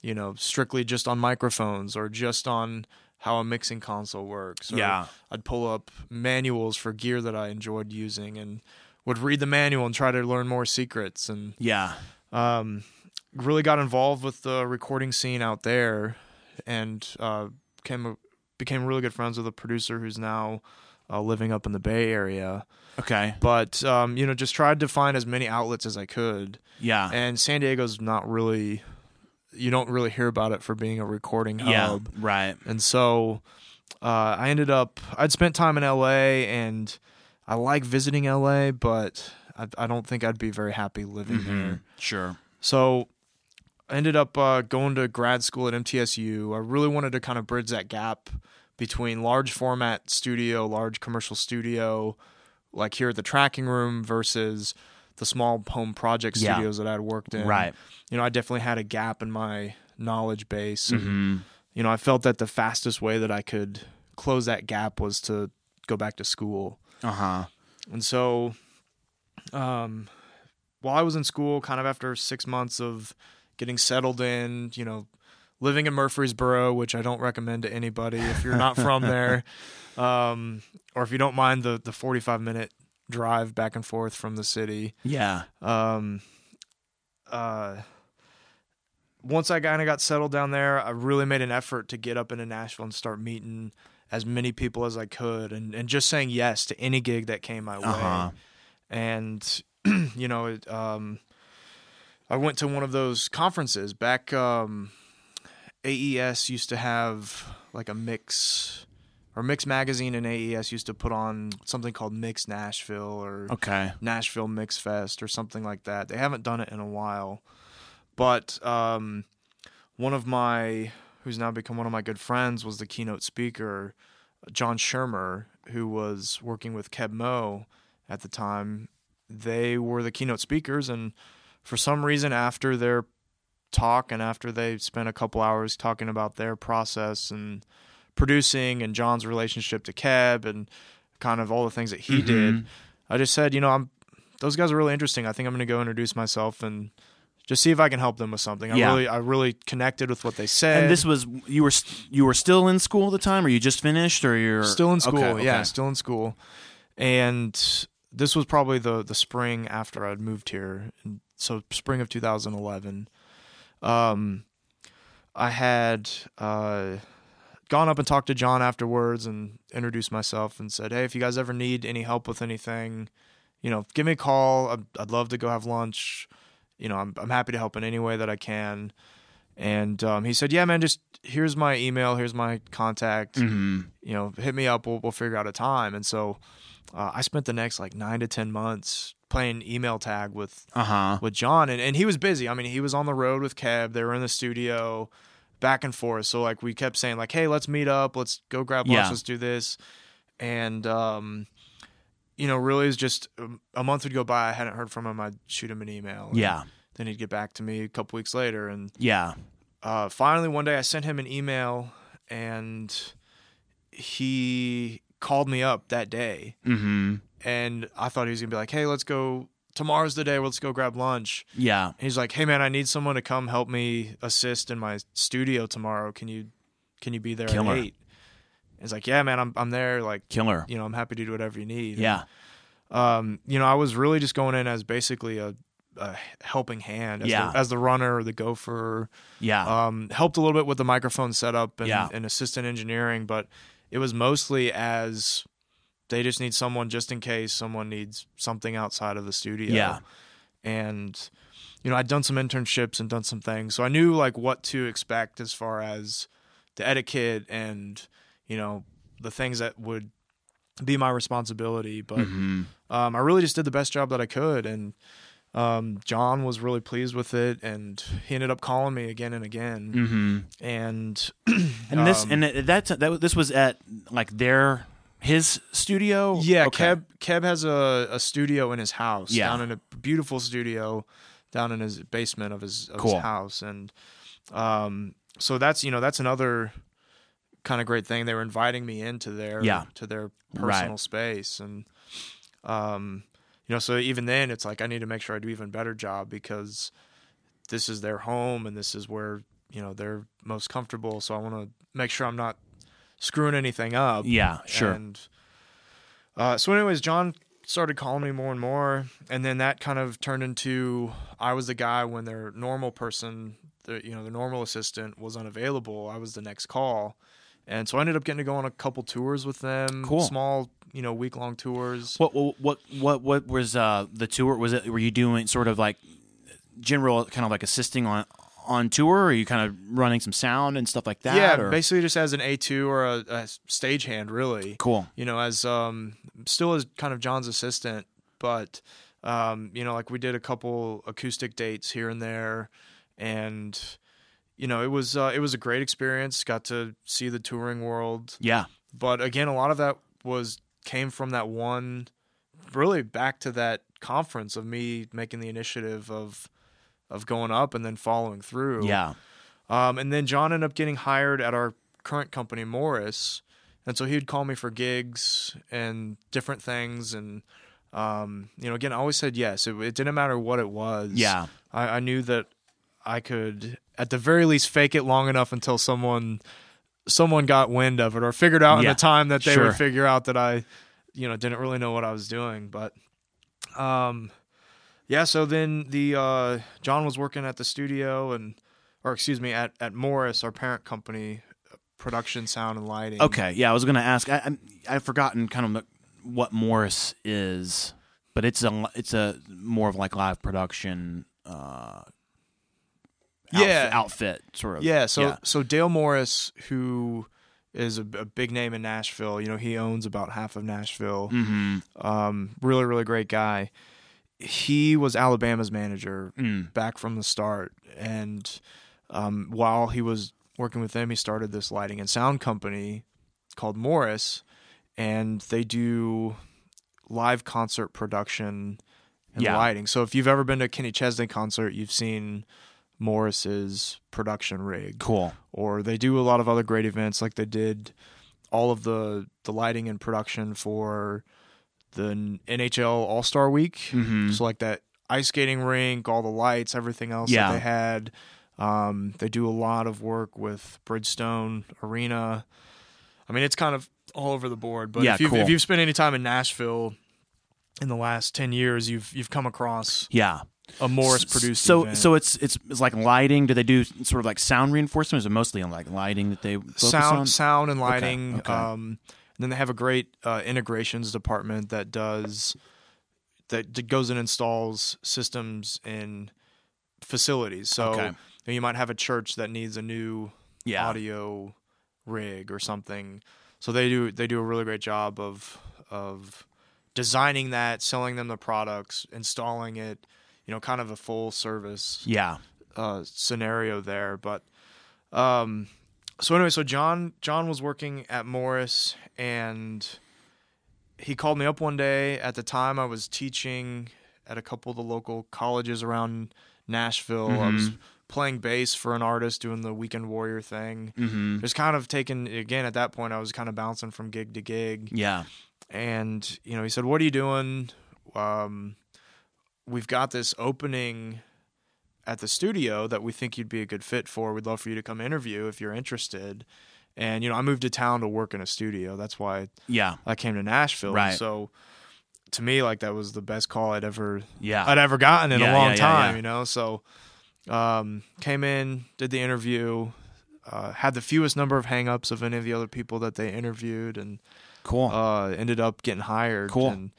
you know strictly just on microphones or just on how a mixing console works. Or Yeah. I'd pull up manuals for gear that I enjoyed using and would read the manual and try to learn more secrets and Yeah. um, really got involved with the recording scene out there and uh, became became really good friends with a producer who's now uh, living up in the Bay Area. Okay. But um, you know, just tried to find as many outlets as I could. Yeah. And San Diego's not really you don't really hear about it for being a recording yeah. hub. Right. And so uh, I ended up, I'd spent time in LA and I like visiting LA, but I, I don't think I'd be very happy living Mm-hmm. there. Sure. So I ended up uh, going to grad school at MTSU. I really wanted to kind of bridge that gap between large format studio, large commercial studio, like here at the tracking room versus the small home project Yeah. studios that I'd worked in. Right. You know, I definitely had a gap in my knowledge base. And, Mm-hmm. you know, I felt that the fastest way that I could close that gap was to go back to school. Uh huh. And so, um, while I was in school, kind of after six months of getting settled in, you know, living in Murfreesboro, which I don't recommend to anybody if you're not from there, um, or if you don't mind the the 45 minute drive back and forth from the city. Yeah. Um, uh, once I kind of got settled down there, I really made an effort to get up into Nashville and start meeting as many people as I could, and and just saying yes to any gig that came my way. Uh-huh. And you know, it, um, I went to one of those conferences back. Um, AES used to have like a mix or Mix Magazine and AES used to put on something called Mix Nashville or Okay. Nashville Mix Fest or something like that. They haven't done it in a while, but um, one of my who's now become one of my good friends was the keynote speaker, John Shermer, who was working with Keb Mo at the time. They were the keynote speakers, and for some reason, after their talk and after they spent a couple hours talking about their process and producing and John's relationship to Keb and kind of all the things that he Mhm. did, I just said, you know, I'm those guys are really interesting. I think I'm going to go introduce myself and just see if I can help them with something. I Yeah. really, I really connected with what they said. And this was you were you were still in school at the time, or you just finished, or you're still in school. Okay, Yeah, okay. still in school. And this was probably the the spring after I'd moved here, so spring of 2011. Um, I had uh, gone up and talked to John afterwards and introduced myself and said, "Hey, if you guys ever need any help with anything, you know, give me a call. I'd, I'd love to go have lunch. You know, I'm I'm happy to help in any way that I can." And um, he said, "Yeah, man, just here's my email, here's my contact Mhm. you know, hit me up. We'll, we'll figure out a time. And so uh, I spent the next like nine to 10 months playing email tag with, Uh-huh. with John. And, and he was busy. I mean, he was on the road with Keb. They were in the studio back and forth. So like we kept saying like, Hey, let's meet up. Let's go grab lunch. Yeah. Let's do this. And, um, you know, really is just um, a month would go by. I hadn't heard from him. I'd shoot him an email. Yeah. Then he'd get back to me a couple weeks later. And, Yeah. uh, finally one day I sent him an email and he called me up that day Mm-hmm. and I thought he was gonna be like, Hey, let's go tomorrow's the day, let's go grab lunch. Yeah. And he's like, Hey man, I need someone to come help me assist in my studio tomorrow. Can you can you be there Killer. at eight? He's like, Yeah, man, I'm I'm there, like Killer. you know, I'm happy to do whatever you need. Yeah. Um, you know, I was really just going in as basically a, a helping hand as, Yeah. the, as the runner or the gopher Yeah. um, helped a little bit with the microphone setup and, Yeah. and assistant engineering, but it was mostly as they just need someone just in case someone needs something outside of the studio. Yeah. And, you know, I'd done some internships and done some things. So I knew like what to expect as far as the etiquette and, you know, the things that would be my responsibility. But Mhm. um, I really just did the best job that I could, and um, John was really pleased with it, and he ended up calling me again and again, Mhm. and And this um, and that's that this was at like their his studio. yeah, Okay. Keb Keb has a, a studio in his house, Yeah. down in a beautiful studio, down in his basement of his of Cool. his house, and um, so that's you know that's another kind of great thing. They were inviting me into their Yeah. to their Right. personal space, and um, you know, so even then, it's like I need to make sure I do even better job because this is their home and this is where you know they're most comfortable. So I want to make sure I'm not screwing anything up. Yeah. Sure. And uh, so, anyways, John started calling me more and more, and then that kind of turned into I was the guy when their normal person, the you know, the normal assistant was unavailable. I was the next call, and so I ended up getting to go on a couple tours with them. Cool. small, you know, week long tours. What what what what what was uh the tour? Was it were you doing sort of like general kind of like assisting on on tour? Or are you kind of running some sound and stuff like that? yeah, or? basically just as an A two or a, a stagehand, really. cool. you know, as um, still as kind of John's assistant, but um, you know, like we did a couple acoustic dates here and there, and you know, it was uh, it was a great experience. Got to see the touring world, Yeah. but again, a lot of that was came from that one, really back to that conference of me making the initiative of of going up and then following through. Yeah. Um, and then John ended up getting hired at our current company, Morris. And so he'd call me for gigs and different things. And, um, you know, again, I always said yes. It, it didn't matter what it was. Yeah. I, I knew that I could, at the very least, fake it long enough until someone someone got wind of it or figured out in the time that they Sure. would figure out that I, you know didn't really know what I was doing, but um, yeah. So then the uh, John was working at the studio and, or excuse me, at at Morris, our parent company, production, sound, and lighting. Okay, yeah, I was gonna ask. I, I I've forgotten kind of what Morris is, but it's a it's a more of like live production. Uh, yeah, outfit sort of. Yeah, so yeah. so Dale Morris, who is a, a, big name in Nashville. You know, he owns about half of Nashville. Mm-hmm. Um, really, really great guy. He was Alabama's manager mm. back from the start, and um, while he was working with them, he started this lighting and sound company called Morris, and they do live concert production and yeah. lighting. So if you've ever been to a Kenny Chesney concert, you've seen Morris's production rig. Cool. Or they do a lot of other great events, like they did all of the the lighting and production for the NHL All Star Week. Mm-hmm. So like that ice skating rink, all the lights, everything else yeah. that they had. Um, they do a lot of work with Bridgestone Arena. I mean, it's kind of all over the board. But yeah, if, you've, cool. if you've spent any time in Nashville in the last ten years, you've you've come across yeah a Morris produced. So event. so it's it's it's like lighting. Do they do sort of like sound reinforcement? Or is it mostly on like lighting that they sound on? sound and lighting? Okay, okay. Um, and then they have a great uh, integrations department that does that goes and installs systems in facilities. So okay. you, might have a church that needs a new yeah. audio rig or something. So they do they do a really great job of of designing that, selling them the products, installing it, you know, kind of a full service yeah uh, scenario there. But um, so anyway, so John John was working at Morris, and he called me up one day. At the time, I was teaching at a couple of the local colleges around Nashville. Mm-hmm. I was playing bass for an artist doing the weekend warrior thing. Mm-hmm. Just kind of taking again at that point. I was kind of bouncing from gig to gig. Yeah, and you know, he said, "What are you doing?" Um, we've got this opening at the studio that we think you'd be a good fit for. We'd love for you to come interview if you're interested. And you know, I moved to town to work in a studio. That's why yeah I came to Nashville. Right. So to me, like that was the best call I'd ever yeah I'd ever gotten in yeah, a long yeah, time. Yeah, you know, so um, came in, did the interview, uh, had the fewest number of hangups of any of the other people that they interviewed, and cool. Uh, ended up getting hired. Cool. And,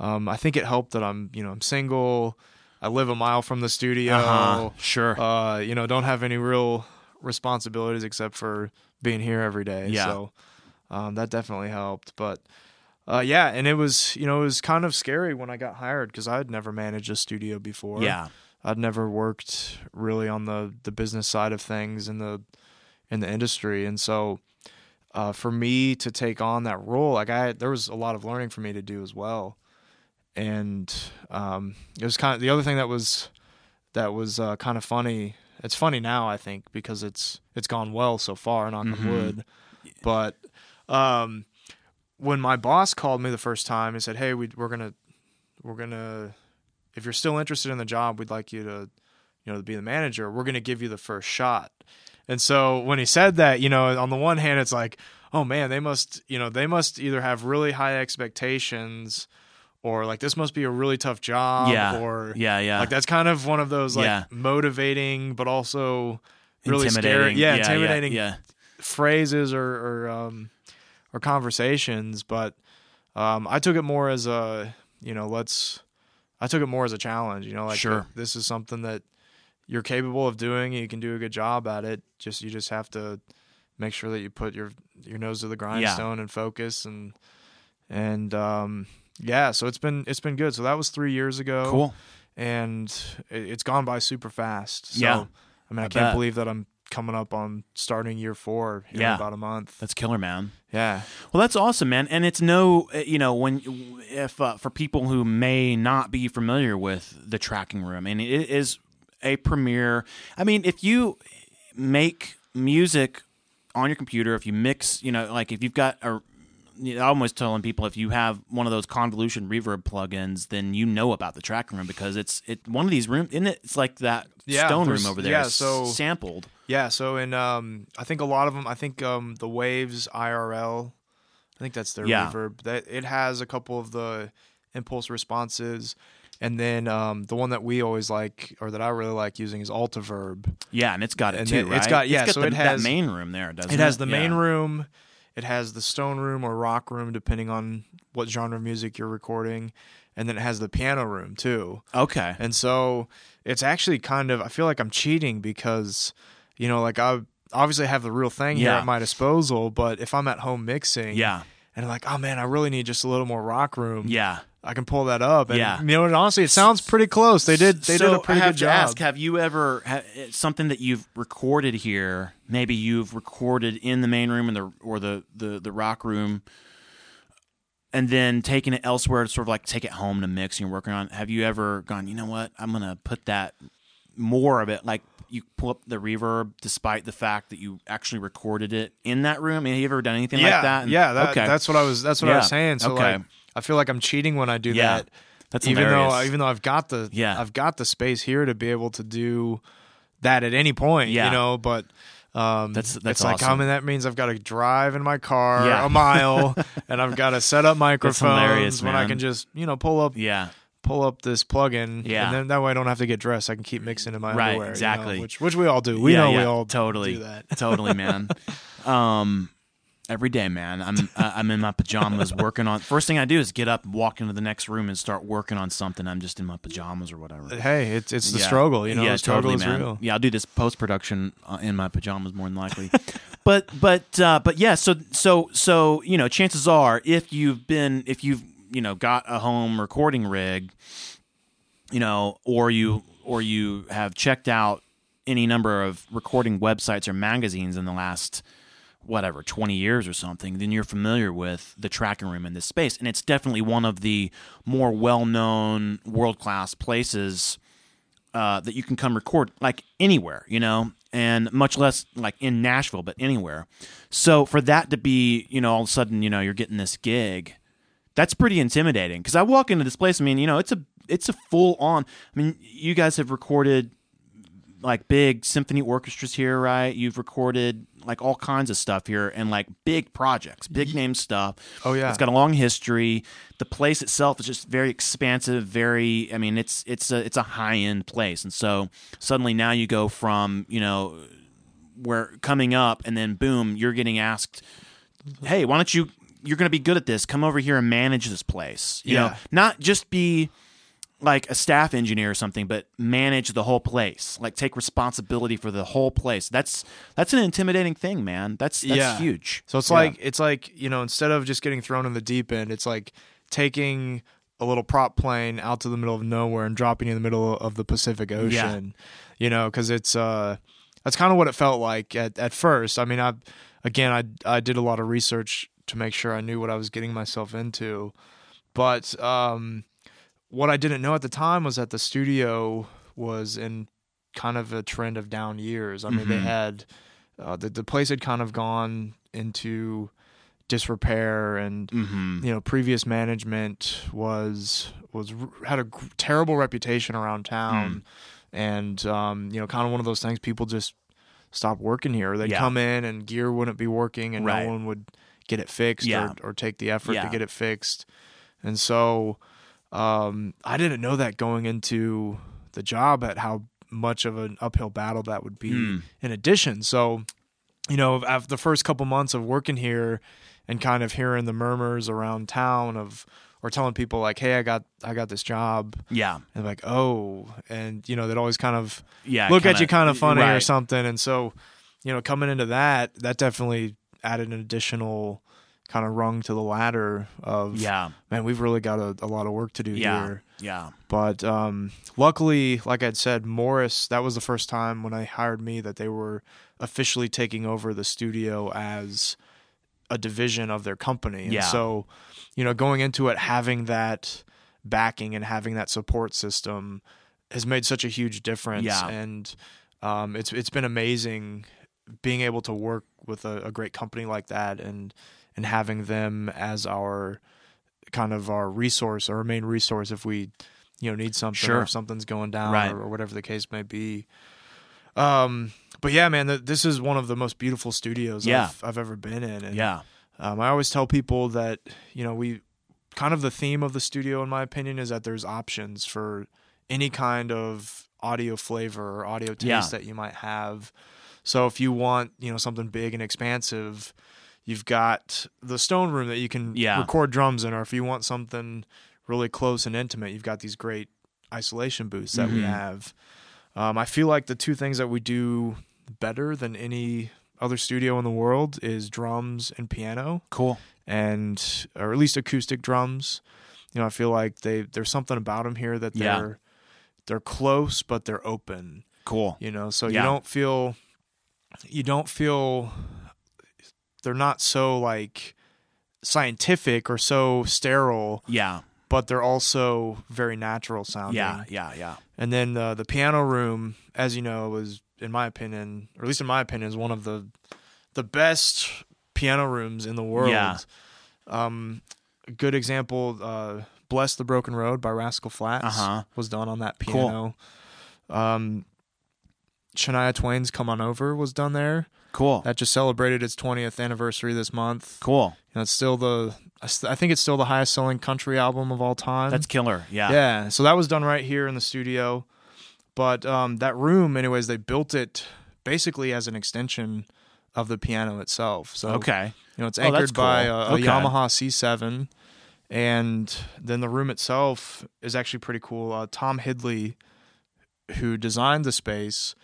um, I think it helped that I'm, you know, I'm single. I live a mile from the studio. Uh-huh. Sure. Uh, you know, don't have any real responsibilities except for being here every day. Yeah. So um, that definitely helped. But uh, yeah, and it was, you know, it was kind of scary when I got hired because I had never managed a studio before. Yeah. I'd never worked really on the the business side of things in the in the industry, and so uh, for me to take on that role, like I, there was a lot of learning for me to do as well and um, it was kind of the other thing that was that was uh, kind of funny. It's funny now, I think, because it's it's gone well so far, knock mm-hmm. on wood. But um, when my boss called me the first time and said, "Hey, we, we're gonna we're gonna if you're still interested in the job, we'd like you to you know to be the manager. We're gonna give you the first shot." And so when he said that, you know, on the one hand, it's like, oh man, they must you know they must either have really high expectations or like this must be a really tough job yeah. or yeah yeah like that's kind of one of those like yeah. motivating but also really scary yeah, yeah intimidating yeah, phrases or or um or conversations but um I took it more as a you know let's I took it more as a challenge you know like sure. this is something that you're capable of doing you can do a good job at it just you just have to make sure that you put your your nose to the grindstone and focus and and um yeah, so it's been it's been good. So that was three years ago. Cool. And it, it's gone by super fast. So, yeah. I mean, I, I can't bet. believe that I'm coming up on starting year four in Yeah. about a month. That's killer, man. Yeah. Well, that's awesome, man. And it's no, uh, you know, when if uh, for people who may not be familiar with the tracking room, and it is a premiere. I mean, if you make music on your computer, if you mix, you know, like if you've got a I'm always telling people if you have one of those convolution reverb plugins, then you know about the tracking room because it's it one of these rooms. In it, it's like that Yeah, stone room over there. yeah, so- sampled. Yeah. So in um, I think a lot of them. I think um, the Waves IRL I think that's their Yeah. reverb. That it has a couple of the impulse responses, and then um, the one that we always like, or that I really like using, is Altiverb. Yeah, and it's got it And too, it- right? it's got- yeah, so the, it has- that main room there, doesn't it? It has the main Yeah. room, it has the stone room or rock room, depending on what genre of music you're recording, and then it has the piano room too. Okay. And so it's actually kind of I feel like I'm cheating because you know like I obviously have the real thing here Yeah. at my disposal, but if I'm at home mixing, Yeah. And like, oh man, I really need just a little more rock room. Yeah. I can pull that up. And, Yeah. you know, and honestly, it sounds pretty close. They did. They so did a pretty I have good to job. ask: Have you ever ha, something that you've recorded here? Maybe you've recorded in the main room and the or the the the rock room, and then taking it elsewhere to sort of like take it home to mix and you're working on. Have you ever gone? You know what? I'm gonna put that more of it like. You pull up the reverb despite the fact that you actually recorded it in that room. I mean, have you ever done anything yeah, like that? And- yeah. That, okay. That's what I was. That's what I was saying. So Okay. like, I feel like I'm cheating when I do Yeah. that. That's even though even though I've got the Yeah. I've got the space here to be able to do that at any point. Yeah. You know, but. Um, That's- that's it's like awesome. I mean that means I've got to drive in my car Yeah. a mile and I've got to set up microphones when I can just you know pull up yeah. Pull up this plugin Yeah. and then that way I don't have to get dressed I can keep mixing in my Right, underwear you know, exactly. which which we all do we Yeah, know we all totally do that totally, man. Um, every day, man. I'm I'm in my pajamas working on. First thing I do is get up, walk into the next room, and start working on something. I'm just in my pajamas or whatever. hey it's it's the Yeah. struggle you know yeah, the struggle totally, man. real Yeah, I'll do this post production uh, in my pajamas more than likely. but but uh, but yeah, so so so you know, chances are if you've been if you've you know got a home recording rig, you know, or you or you have checked out any number of recording websites or magazines in the last whatever 20 years or something then you're familiar with the tracking room in this space and it's definitely one of the more well-known world-class places uh, that you can come record like anywhere, you know, and much less like in Nashville, but anywhere. So for that to be, you know, all of a sudden, you know, you're getting this gig, that's pretty intimidating. Because I walk into this place, I mean, you know, it's a it's a full on. I mean, you guys have recorded like big symphony orchestras here, right? You've recorded like all kinds of stuff here and like big projects, big name stuff. Oh, yeah. It's got a long history. The place itself is just very expansive, very I mean, it's it's a it's a high-end place. And so suddenly now you go from, you know, where coming up and then boom, you're getting asked, "Hey, why don't you you're going to be good at this. Come over here and manage this place." You know, not just be like a staff engineer or something, but manage the whole place. Like take responsibility for the whole place. That's that's an intimidating thing, man. That's that's Yeah. huge. So it's Yeah. like it's like you know instead of just getting thrown in the deep end, it's like taking a little prop plane out to the middle of nowhere and dropping in the middle of the Pacific Ocean. You know, because it's uh that's kind of what it felt like at at first. I mean, I again I I did a lot of research to make sure I knew what I was getting myself into, but um, what I didn't know at the time was that the studio was in kind of a trend of down years. I mean, they Mhm. had uh, the the place had kind of gone into disrepair and Mhm. you know previous management was was had a terrible reputation around town Hmm. and um you know kind of one of those things people just stopped working here they'd Yeah. come in and gear wouldn't be working and Right. no one would get it fixed Yeah. or, or take the effort Yeah. to get it fixed and so um i didn't know that going into the job at how much of an uphill battle that would be Hmm. in addition so you know, after the first couple months of working here and kind of hearing the murmurs around town of or telling people like, "Hey, I got I got this job," Yeah. and like, "Oh," and you know, they'd always kind of Yeah. look at kinda- you kind of funny or something, and so you know, coming into that, that definitely added an additional kind of rung to the ladder of Yeah. man, we've really got a, a lot of work to do Yeah. here. Yeah. But um, luckily, like I'd said, Morris, that was the first time when I hired me that they were officially taking over the studio as a division of their company. And Yeah. so, you know, going into it, having that backing and having that support system has made such a huge difference. Yeah. And um, it's it's been amazing being able to work with a, a great company like that and and having them as our kind of our resource or our main resource if we you know need something Sure. or if something's going down Right. or, or whatever the case may be um but yeah man th- this is one of the most beautiful studios Yeah. I've, I've ever been in and Yeah. Um, I always tell people that you know we kind of the theme of the studio, in my opinion, is that there's options for any kind of audio flavor or audio taste Yeah. that you might have. So if you want you know something big and expansive, you've got the stone room that you can Yeah. record drums in, or if you want something really close and intimate, you've got these great isolation booths that we Mhm. have. Um, I feel like the two things that we do better than any other studio in the world is drums and piano, Cool. and or at least acoustic drums. You know, I feel like they there's something about them here that they're they're close but they're open. Cool. You know, so Yeah. you don't feel you don't feel they're not so like scientific or so sterile, Yeah. but they're also very natural sounding. Yeah. Yeah. Yeah. And then uh, the piano room, as you know, was in my opinion, or at least in my opinion, is one of the the best piano rooms in the world. Yeah. Um, a good example, uh, "Bless the Broken Road" by Rascal Flatts Uh-huh. was done on that Cool. piano. Um, Shania Twain's "Come On Over" was done there. Cool. That just celebrated its 20th anniversary this month. cool. You know, it's still the I think it's still the highest selling country album of all time. That's killer. Yeah. Yeah, so that was done right here in the studio. But um, that room, anyways, they built it basically as an extension of the piano itself. So Okay. you know, it's Oh, anchored by cool. a, a Okay. Yamaha C7, and then the room itself is actually pretty cool. Uh, Tom Hidley, who designed the space,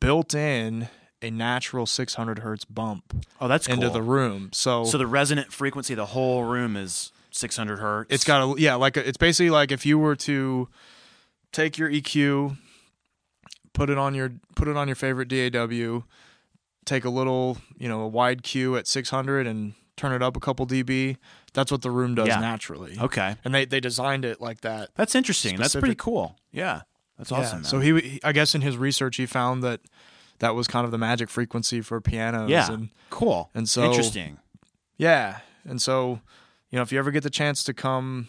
built in a natural 600 hertz bump Oh, that's cool. into the room. So, so the resonant frequency the whole room is 600 hertz. it's got a yeah, like a, it's basically like if you were to take your EQ, put it on your put it on your favorite DAW, take a little you know a wide Q at 600 and turn it up a couple dB. That's what the room does Yeah. naturally. okay. And they they designed it like that. That's interesting. That's pretty cool. Yeah. That's Yeah. awesome. So he, he, I guess in his research, he found that that was kind of the magic frequency for pianos. Yeah. And cool. and so- interesting. yeah, and so you know, if you ever get the chance to come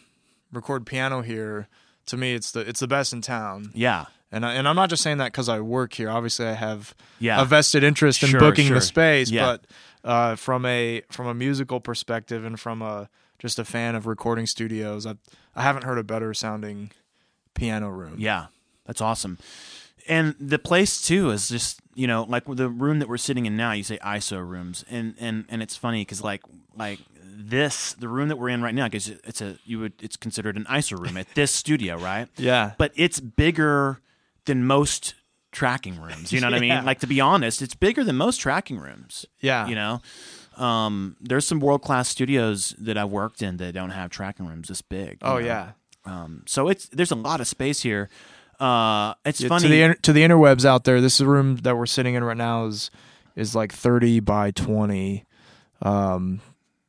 record piano here, to me, it's the it's the best in town. Yeah. And I, and I'm not just saying that because I work here. Obviously, I have Yeah. a vested interest in Sure, booking sure. the space. Yeah. But uh, from a from a musical perspective and from a just a fan of recording studios, I I haven't heard a better sounding piano room. Yeah, that's awesome. And the place too is just you know like the room that we're sitting in now. You say ISO rooms, and and and it's funny because like like this the room that we're in right now because it's a you would it's considered an ISO room at this studio, right? Yeah. But it's bigger than most tracking rooms. You know what I mean? Like to be honest, it's bigger than most tracking rooms. Yeah. You know, um, there's some world class studios that I've worked in that don't have tracking rooms this big. Oh know? yeah. Um, so it's there's a lot of space here. Uh, it's Yeah, funny. to the inter- to the interwebs out there. This room that we're sitting in right now is is like 30 by 20. Um,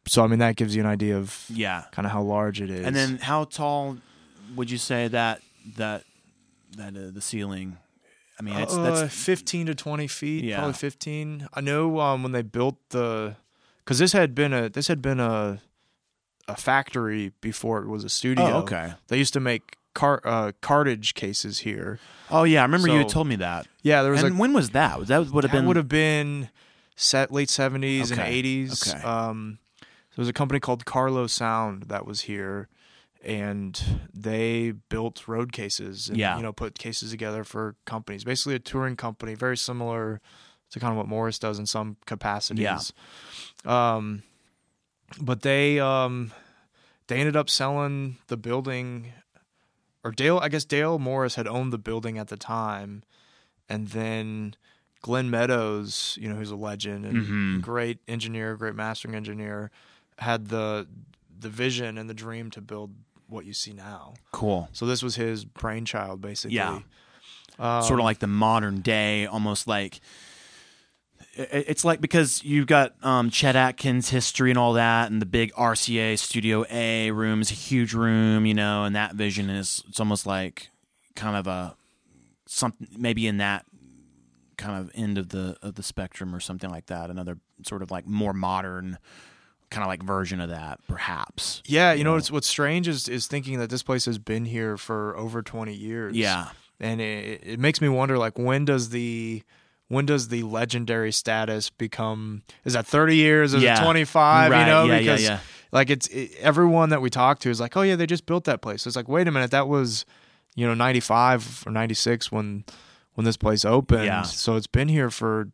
so I mean that gives you an idea of yeah. kind of how large it is. And then how tall would you say that that that uh, the ceiling? I mean, it's uh, that's 15 to 20 feet, Yeah. probably 15. I know um, when they built the, because this had been a this had been a a factory before it was a studio. oh okay. They used to make car uh, cartage cases here. Oh yeah, I remember you had told me that. Yeah, there was and like when was that? Was that would have that been would have been set late 70s and 80s. Okay. Um, there was a company called Carlo Sound that was here, and they built road cases. And, Yeah. you know, put cases together for companies. Basically, a touring company, very similar to kind of what Morris does in some capacities. Um, but they um, they ended up selling the building, or Dale. I guess Dale Morris had owned the building at the time, and then Glenn Meadows, you know, who's a legend and Mhm. great engineer, great mastering engineer, had the the vision and the dream to build what you see now. cool. So this was his brainchild, basically. Yeah. Um, sort of like the modern day, almost like it's like because you've got um, Chet Atkins history and all that, and the big RCA Studio A room is a huge room, you know, and that vision is it's almost like kind of a something maybe in that kind of end of the of the spectrum or something like that. Another sort of like more modern kind of like version of that, perhaps. Yeah, you know what's what's strange is is thinking that this place has been here for over twenty years. Yeah, and it, it makes me wonder like when does the when does the legendary status become? Is that 30 years? Is Yeah. it 25? Right. You know, Yeah, because yeah. like it's it, everyone that we talk to is like, oh yeah, they just built that place. It's like, wait a minute, that was you know 95 or 96 when when this place opened. Yeah. So it's been here for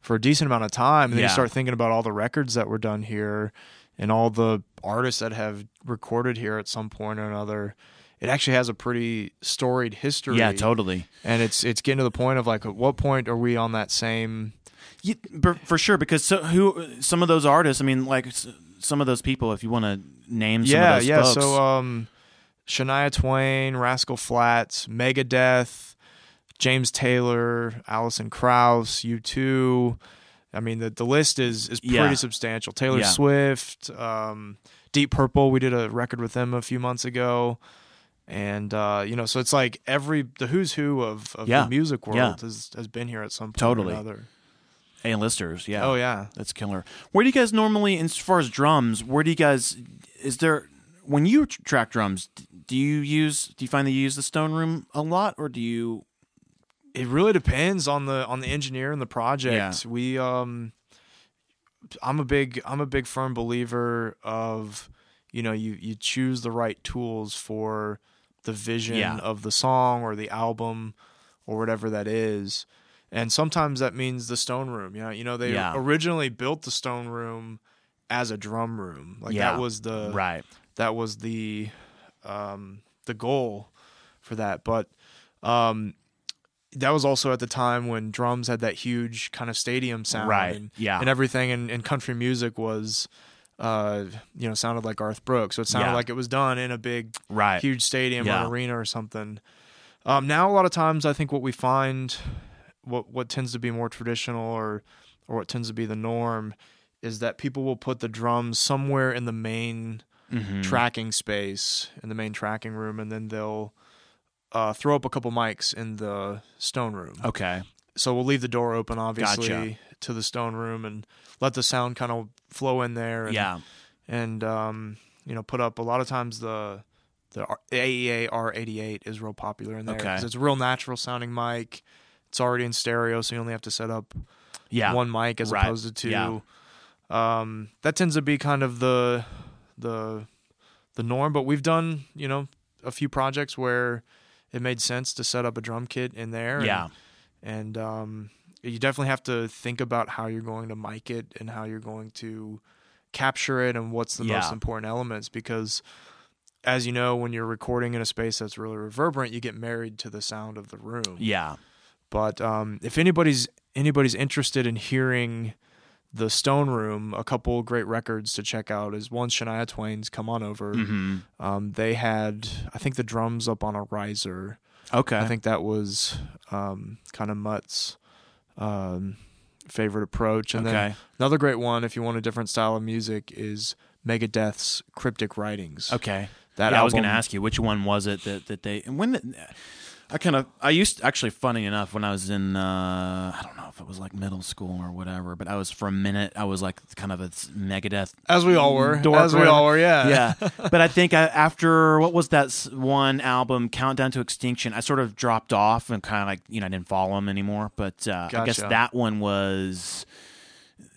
for a decent amount of time. And then you start thinking about all the records that were done here and all the artists that have recorded here at some point or another. It actually has a pretty storied history. Yeah, totally. And it's it's getting to the point of like, at what point are we on that same? Yeah, for, for sure. Because so, who some of those artists? I mean, like some of those people. If you want to name some yeah, of those yeah. folks. So um, Shania Twain, Rascal Flatts, Megadeth, James Taylor, Alison Krauss, U2. I mean, the the list is is pretty Yeah. substantial. Taylor Yeah. Swift, um, Deep Purple. We did a record with them a few months ago. And uh, you know, so it's like every the who's who of, of Yeah. the music world Yeah. has has been here at some point Totally. or another. A-listers. Yeah. Oh yeah. That's killer. Where do you guys normally, as far as drums, where do you guys, is there, when you track drums, do you use, do you find that you use the Stone Room a lot or do you, It really depends on the on the engineer and the project. Yeah. We um I'm a big I'm a big firm believer of you know you you choose the right tools for the vision Yeah. of the song or the album or whatever that is. And sometimes that means the stone room. You know, you know they Yeah. originally built the stone room as a drum room. Like Yeah. that was the right. that was the um, the goal for that. But um, that was also at the time when drums had that huge kind of stadium sound, Right, And, yeah. and everything in, in country music was, uh, you know, sounded like Garth Brooks. So it sounded Yeah. like it was done in a big, Right. huge stadium or Yeah. an arena or something. Um, now a lot of times I think what we find, what what tends to be more traditional or or what tends to be the norm, is that people will put the drums somewhere in the main Mhm. tracking space in the main tracking room, and then they'll uh, throw up a couple mics in the stone room. Okay. So we'll leave the door open, obviously, Gotcha. to the stone room, and let the sound kind of flow in there. And, Yeah. and um, you know, put up a lot of times the the AEA R88 is real popular in there Okay. 'cause it's a real natural sounding mic. It's already in stereo, so you only have to set up Yeah. one mic as Right. opposed to two. Yeah. Um, that tends to be kind of the the the norm. But we've done you know a few projects where it made sense to set up a drum kit in there. and- Yeah. and um, you definitely have to think about how you're going to mic it and how you're going to capture it and what's the most important elements because as you know when you're recording in a space that's really reverberant you get married to the sound of the room Yeah. but um, if anybody's anybody's interested in hearing the Stone Room, a couple great records to check out is one Shania Twain's "Come On Over." hmm Um, they had, I think, the drums up on a riser. Okay. I think that was um, kind of Mutt's um, favorite approach. And then another great one, if you want a different style of music, is Megadeth's "Cryptic Writings." Okay. That yeah, I was going to ask you which one was it that that they and when the, I kind of I used actually funny enough when I was in uh I don't know if it was like middle school or whatever, but I was for a minute I was like kind of a Megadeth As we all were. As we all were, yeah. yeah. But I think I, after what was that one album, Countdown to Extinction, I sort of dropped off and kind of like you know I didn't follow them anymore. But uh, I guess that one was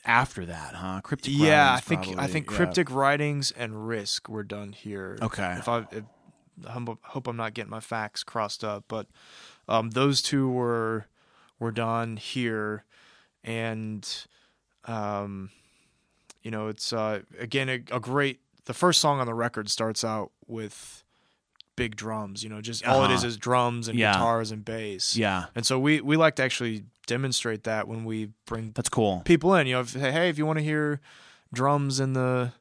after that, huh? Cryptic. Yeah, I think I probably. think Yeah. cryptic writings and risk were done here. Okay. If I if, I hope I'm not getting my facts crossed up, but um, those two were were done here, and um, you know it's uh, again a, a great. The first song on the record starts out with big drums. You know, just all it is Uh-huh. is drums and Yeah. guitars and bass. Yeah, And so we we like to actually demonstrate that when we bring that's cool. people in. You know, if, hey, if you want to hear drums in the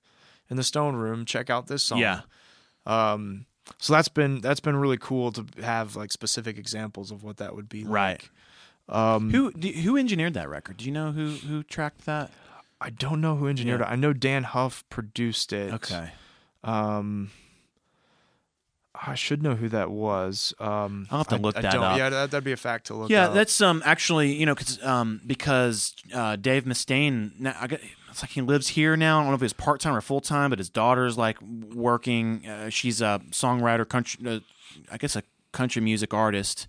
in the Stone Room, check out this song. Yeah. Um. So that's been that's been really cool to have like specific examples of what that would be Right. like. Um. Who who engineered that record? Do you know who who tracked that? I don't know who engineered Yeah. it. I know Dann Huff produced it. Okay. Um. I should know who that was. Um, I'll have to I- look I that don't- up. Yeah, that, that'd be a fact to look. At. Yeah, up. that's um actually you know cause, um because uh, Dave Mustaine now I got it's like he lives here now. I don't know if it's part time or full time, but his daughter's like working. Uh, she's a songwriter, country, uh, I guess a country music artist,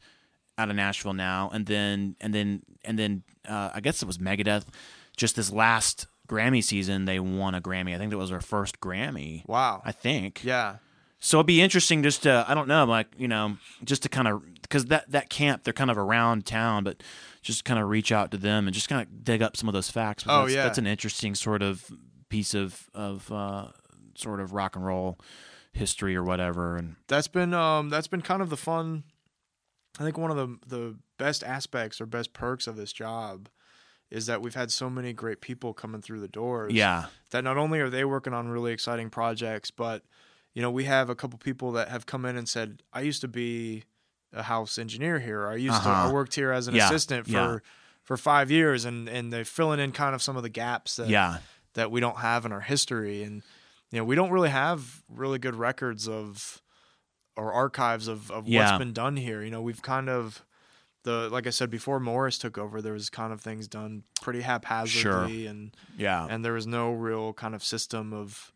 out of Nashville now, and then and then and then uh, I guess it was Megadeth. Just this last Grammy season, they won a Grammy. I think that was their first Grammy. Wow. I think. Yeah. So it'd be interesting just to I don't know like you know just to kind of because that that camp they're kind of around town, but just kind of reach out to them and just kind of dig up some of those facts. Oh that's, yeah, that's an interesting sort of piece of of uh, sort of rock and roll history or whatever. And that's been um that's been kind of the fun. I think one of the the best aspects or best perks of this job is that we've had so many great people coming through the doors. Yeah, that not only are they working on really exciting projects, but you know, we have a couple people that have come in and said, "I used to be a house engineer here. I used uh-huh. to I worked here as an yeah. assistant for yeah. for five years, and and they're filling in kind of some of the gaps that yeah. that we don't have in our history, and you know, we don't really have really good records of or archives of of what's been done here. You know, we've kind of the like I said before, Morris took over. There was kind of things done pretty haphazardly, sure. and yeah, and there was no real kind of system of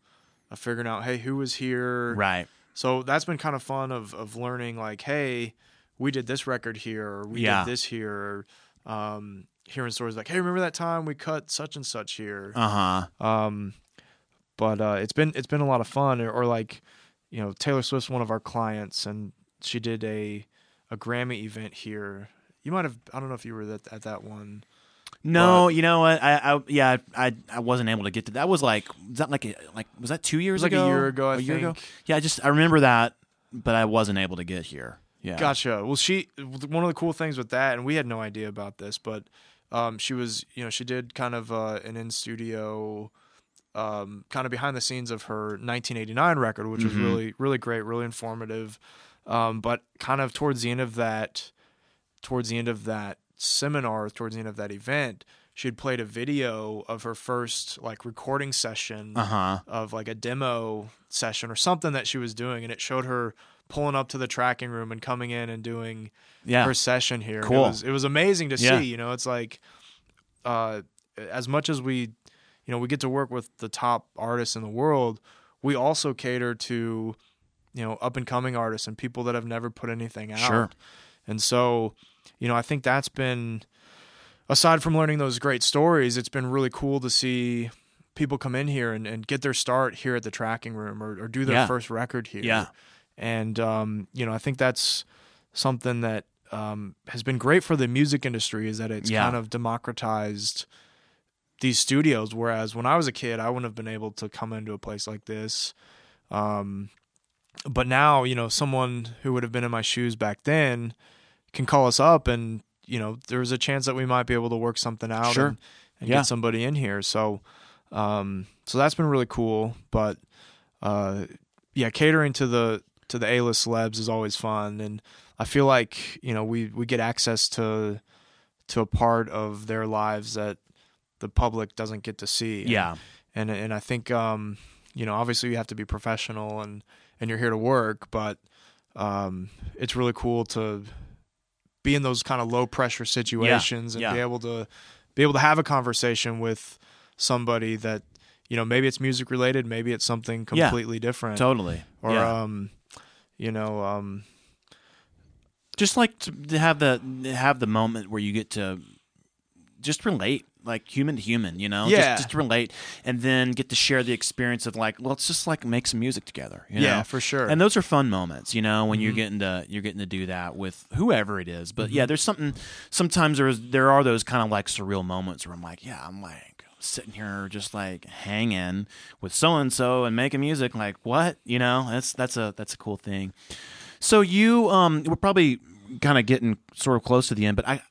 of figuring out, hey, who was here? Right. So that's been kind of fun of of learning like, hey, we did this record here, or we yeah. did this here, or um, hearing stories like, hey, remember that time we cut such and such here? Uh huh. Um, but uh, it's been it's been a lot of fun, or, or like, you know, Taylor Swift's one of our clients, and she did a a Grammy event here. You might have I don't know if you were at, at that one. No, but, you know what? I, I yeah, I I wasn't able to get to that. Was like was that like a, like was that two years like ago? a year ago? I a year think. ago. Yeah, I just I remember that, but I wasn't able to get here. Yeah, gotcha. Well, she one of the cool things with that, and we had no idea about this, but um, she was you know she did kind of uh, an in studio. Um, kind of behind the scenes of her 1989 record, which mm-hmm. was really, really great, really informative. Um, but kind of towards the end of that, towards the end of that seminar towards the end of that event, she had played a video of her first like recording session uh-huh. of like a demo session or something that she was doing, and it showed her pulling up to the tracking room and coming in and doing yeah. her session here. Cool. It was, it was amazing to yeah. see. You know, it's like uh, as much as we, you know, we get to work with the top artists in the world, we also cater to you know up and coming artists and people that have never put anything out. Sure. And so you know, I think that's been aside from learning those great stories, it's been really cool to see people come in here and, and get their start here at the tracking room or, or do their yeah. first record here. Yeah. And um, you know, I think that's something that um, has been great for the music industry is that it's yeah. kind of democratized these studios. Whereas when I was a kid, I wouldn't have been able to come into a place like this. Um, but now, you know, someone who would have been in my shoes back then can call us up and you know there's a chance that we might be able to work something out sure. and, and yeah. get somebody in here. So um so that's been really cool. But uh yeah catering to the to the A-list celebs is always fun. And I feel like you know we we get access to to a part of their lives that the public doesn't get to see. Yeah. and and I think um you know obviously you have to be professional and and you're here to work. But um it's really cool to be in those kind of low pressure situations yeah, and yeah. be able to be able to have a conversation with somebody that you know maybe it's music related maybe it's something completely yeah, different. totally. Or um you know um just like to have the have the moment where you get to just relate like human to human, you know, yeah, just, just relate, and then get to share the experience of like, let's just like make some music together, you yeah, know? for sure. And those are fun moments, you know, when mm-hmm. you're getting to you're getting to do that with whoever it is. But mm-hmm. yeah, there's something. Sometimes there's there are those kind of like surreal moments where I'm like, yeah, I'm like sitting here just like hanging with so and so and making music. Like what, you know? That's that's a that's a cool thing. So you um, we're probably kind of getting sort of close to the end, but I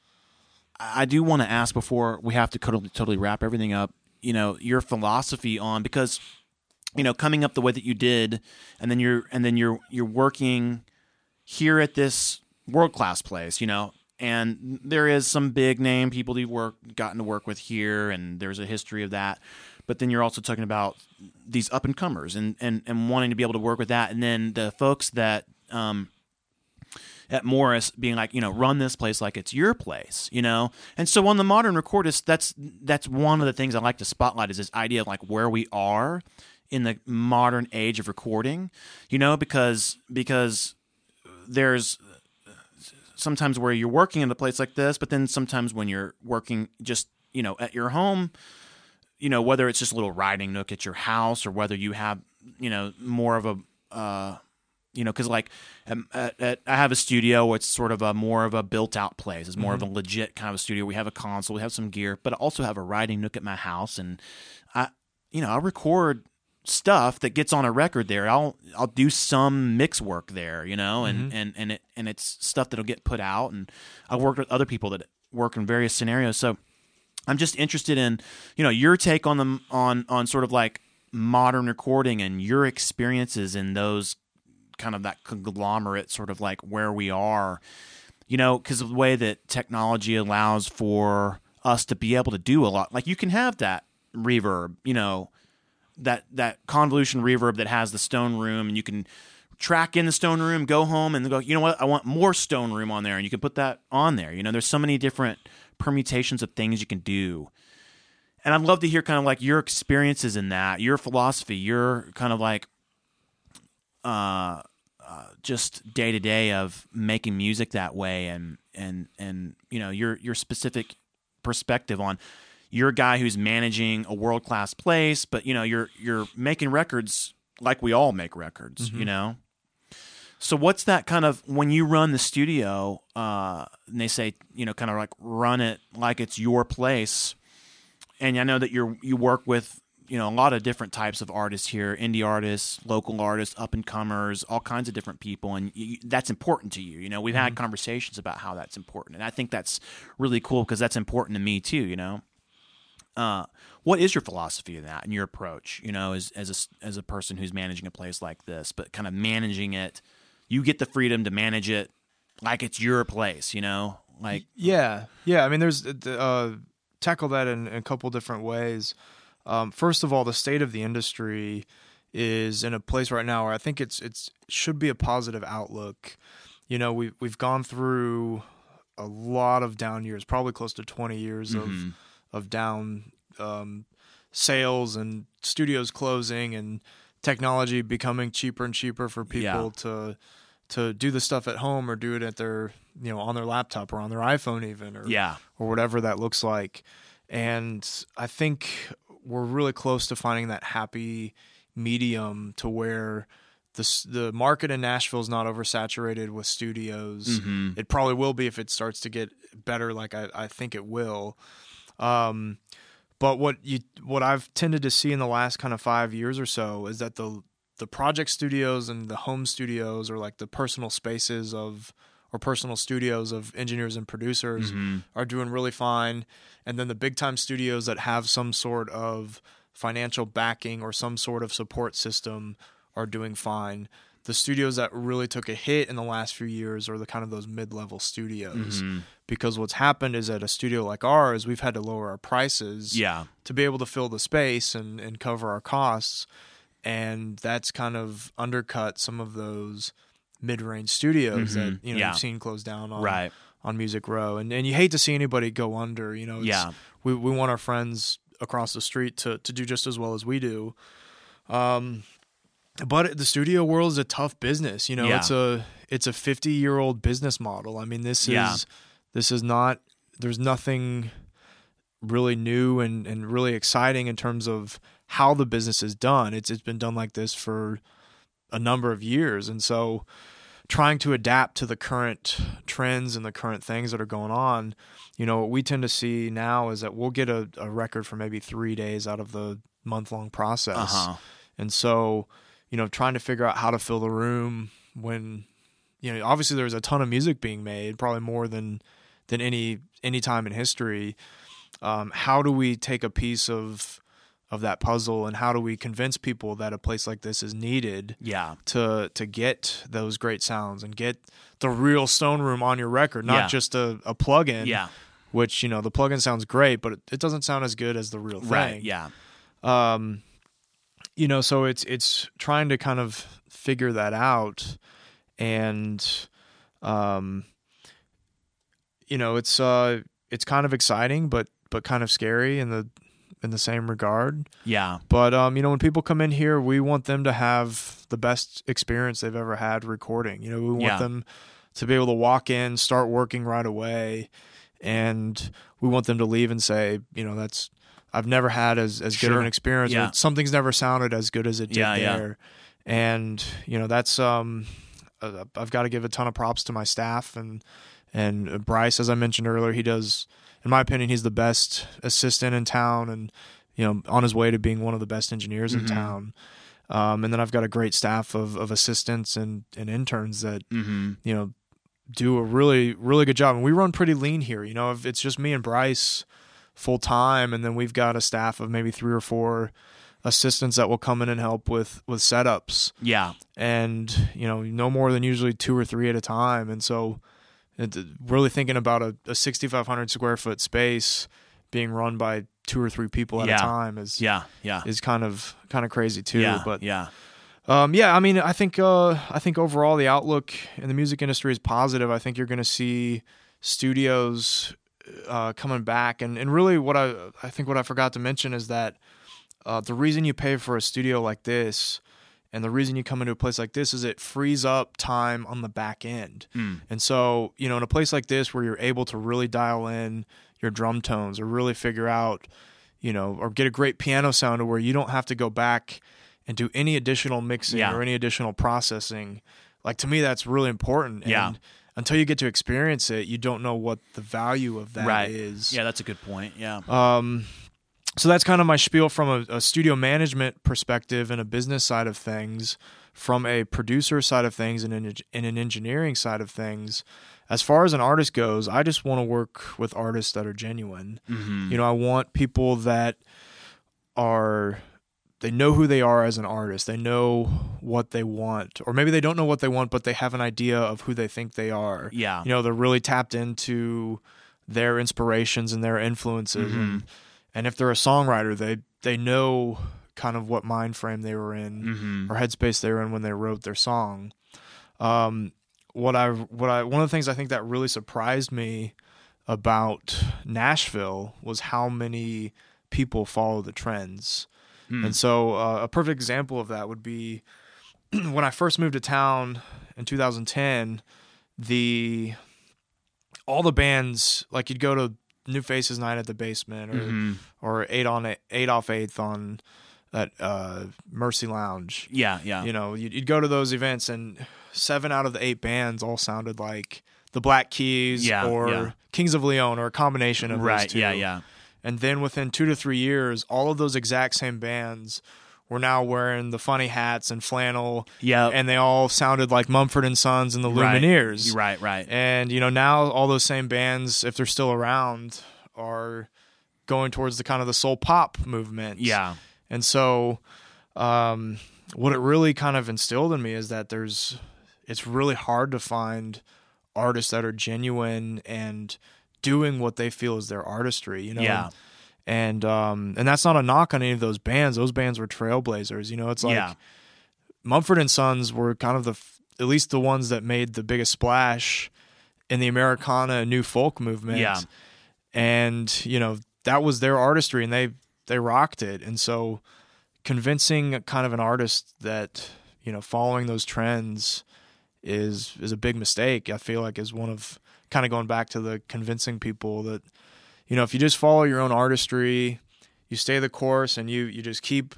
I do want to ask before we have to totally, wrap everything up. You know, your philosophy on because you know coming up the way that you did, and then you're and then you're you're working here at this world class place. You know, and there is some big name people that you work gotten to work with here, and there's a history of that. But then you're also talking about these up and comers and, and, and wanting to be able to work with that, and then the folks that um, at Morris being like, you know, run this place like it's your place, you know? And so on the modern recordist, that's that's one of the things I like to spotlight is this idea of like where we are in the modern age of recording, you know, because because there's sometimes where you're working in a place like this, but then sometimes when you're working just you know at your home, you know whether it's just a little riding nook at your house or whether you have you know more of a uh, you know because like um, at, at, I have a studio. It's sort of a more of a built out place. It's more mm-hmm. of a legit kind of a studio. We have a console, we have some gear, but I also have a writing nook at my house, and I you know I record stuff that gets on a record there. I'll I'll do some mix work there, you know, and mm-hmm. and and it and it's stuff that'll get put out. And I've worked with other people that work in various scenarios. So I'm just interested in you know your take on them on on sort of like modern recording and your experiences in those kind of that conglomerate sort of like where we are. You know, because of the way that technology allows for us to be able to do a lot. Like you can have that reverb, you know, that that convolution reverb that has the stone room, and you can track in the stone room, go home, and go. You know what? I want more stone room on there, and you can put that on there. You know, there's so many different permutations of things you can do. And I'd love to hear kind of like your experiences in that, your philosophy, your kind of like uh, uh, just day to day of making music that way, and and and you know your your specific perspective on you're a guy who's managing a world class place, but you know you're you're making records like we all make records, mm-hmm. you know. So what's that kind of when you run the studio? Uh, and they say you know kind of like run it like it's your place. And I know that you're you work with you know a lot of different types of artists here indie artists local artists up and comers all kinds of different people and you, that's important to you you know we've mm-hmm. had conversations about how that's important and i think that's really cool because that's important to me too you know uh, what is your philosophy in that and your approach? You know, as as a, as a person who's managing a place like this, but kind of managing it, you get the freedom to manage it like it's your place. You know, like yeah, yeah. I mean, there's uh, uh tackle that in, in, a couple different ways. Um, first of all, the state of the industry is in a place right now where I think it's it's should be a positive outlook. You know, we we've gone through a lot of down years, probably close to 20 years mm-hmm. of of down um, sales and studios closing and technology becoming cheaper and cheaper for people yeah. to to do the stuff at home or do it at their you know on their laptop or on their iPhone even or yeah or whatever that looks like and I think we're really close to finding that happy medium to where the the market in Nashville is not oversaturated with studios. Mm-hmm. It probably will be if it starts to get better, like I, I think it will. Um, but what you what I've tended to see in the last kind of five years or so is that the the project studios and the home studios or like the personal spaces of or personal studios of engineers and producers mm-hmm. are doing really fine and then the big time studios that have some sort of financial backing or some sort of support system are doing fine the studios that really took a hit in the last few years are the kind of those mid-level studios mm-hmm. because what's happened is at a studio like ours we've had to lower our prices yeah. to be able to fill the space and, and cover our costs and that's kind of undercut some of those mid-range studios mm-hmm. that you know yeah. you've seen close down on right. on Music Row and and you hate to see anybody go under you know yeah we we want our friends across the street to to do just as well as we do um but the studio world is a tough business. You know, yeah. it's a it's a 50 year old business model. I mean, this is yeah. this is not. There's nothing really new and and really exciting in terms of how the business is done. It's it's been done like this for a number of years, and so trying to adapt to the current trends and the current things that are going on. You know, what we tend to see now is that we'll get a, a record for maybe three days out of the month long process, uh-huh. and so you know, trying to figure out how to fill the room when, you know, obviously there's a ton of music being made, probably more than than any any time in history. Um, how do we take a piece of of that puzzle and how do we convince people that a place like this is needed yeah. to to get those great sounds and get the real stone room on your record not yeah. just a, a plug-in yeah. which you know the plug-in sounds great but it, it doesn't sound as good as the real thing. right yeah. Um you know, so it's it's trying to kind of figure that out, and um, you know, it's uh, it's kind of exciting, but but kind of scary in the in the same regard. Yeah. But um, you know, when people come in here, we want them to have the best experience they've ever had recording. You know, we want yeah. them to be able to walk in, start working right away, and we want them to leave and say, you know, that's I've never had as as good of an experience. Yeah. something's never sounded as good as it did Yeah, yeah. there, and you know that's um, uh, I've got to give a ton of props to my staff and and Bryce, as I mentioned earlier, he does, in my opinion, he's the best assistant in town, and you know, on his way to being one of the best engineers in Mhm. town. Um, and then I've got a great staff of, of assistants and, and interns that Mm-hmm. you know do a really really good job and we run pretty lean here you know if it's just me and bryce full time and then we've got a staff of maybe three or four assistants that will come in and help with with setups Yeah. and you know no more than usually two or three at a time and so really thinking about a, a 6500 square foot space being run by two or three people at Yeah. a time is Yeah. Yeah. is kind of kind of crazy too yeah. but yeah. um, yeah, I mean, I think uh, I think overall the outlook in the music industry is positive. I think you're going to see studios uh, coming back, and, and really what I I think what I forgot to mention is that uh, the reason you pay for a studio like this, and the reason you come into a place like this is it frees up time on the back end. Mm. And so, you know, in a place like this where you're able to really dial in your drum tones or really figure out, you know, or get a great piano sound to where you don't have to go back and do any additional mixing Yeah. or any additional processing. Like to me that's really important. Yeah. Until you get to experience it, you don't know what the value of that is. right. Yeah, that's a good point. Yeah. Um, so that's kind of my spiel from a, a studio management perspective and a business side of things. From a producer side of things and an, in an engineering side of things, as far as an artist goes, I just want to work with artists that are genuine. Mm-hmm. You know, I want people that are they know who they are as an artist. They know what they want, or maybe they don't know what they want, but they have an idea of who they think they are yeah. you know they're really tapped into their inspirations and their influences Mm-hmm. and and if they're a songwriter they they know kind of what mind frame they were in mm-hmm. or headspace they were in when they wrote their song um what i what i one of the things i think that really surprised me about nashville was how many people follow the trends Hmm. and so uh, a perfect example of that would be when I first moved to town in 2010, the all the bands like you'd go to New Faces Night at the Basement or Mhm. or eight on eight, eight off eighth on at uh, Mercy Lounge. Yeah. Yeah. You know, you'd, you'd go to those events and seven out of the eight bands all sounded like the Black Keys Yeah, or yeah. Kings of Leon or a combination of right. those two. Yeah. Yeah. And then within two to three years, all of those exact same bands were now wearing the funny hats and flannel, Yeah. and they all sounded like Mumford and Sons and the Right. Lumineers. Right. Right. And you know now all those same bands, if they're still around, are going towards the kind of the soul pop movement. Yeah. And so, um, what it really kind of instilled in me is that there's, it's really hard to find artists that are genuine and doing what they feel is their artistry. You know. Yeah. And um, and that's not a knock on any of those bands. Those bands were trailblazers. You know, it's like Yeah. Mumford and Sons were kind of the at least the ones that made the biggest splash in the Americana new folk movement. Yeah. And you know that was their artistry, and they they rocked it. And so convincing kind of an artist that you know following those trends is is a big mistake. I feel like is one of kind of going back to the convincing people that you know if you just follow your own artistry, you stay the course, and you you just keep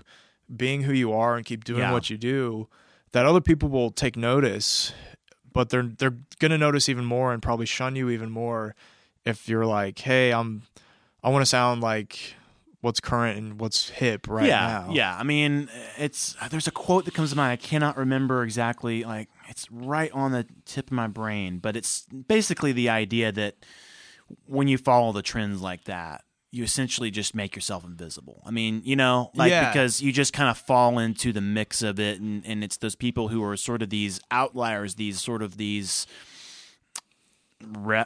being who you are and keep doing Yeah. what you do, that other people will take notice, but they're they're gonna notice even more and probably shun you even more if you're like, hey, I'm I want to sound like what's current and what's hip right yeah, now. Yeah, I mean, it's there's a quote that comes to mind. I cannot remember exactly. Like it's right on the tip of my brain, but it's basically the idea that when you follow the trends like that, you essentially just make yourself invisible. I mean, you know, like Yeah. because you just kind of fall into the mix of it, and and it's those people who are sort of these outliers, these sort of these. Re-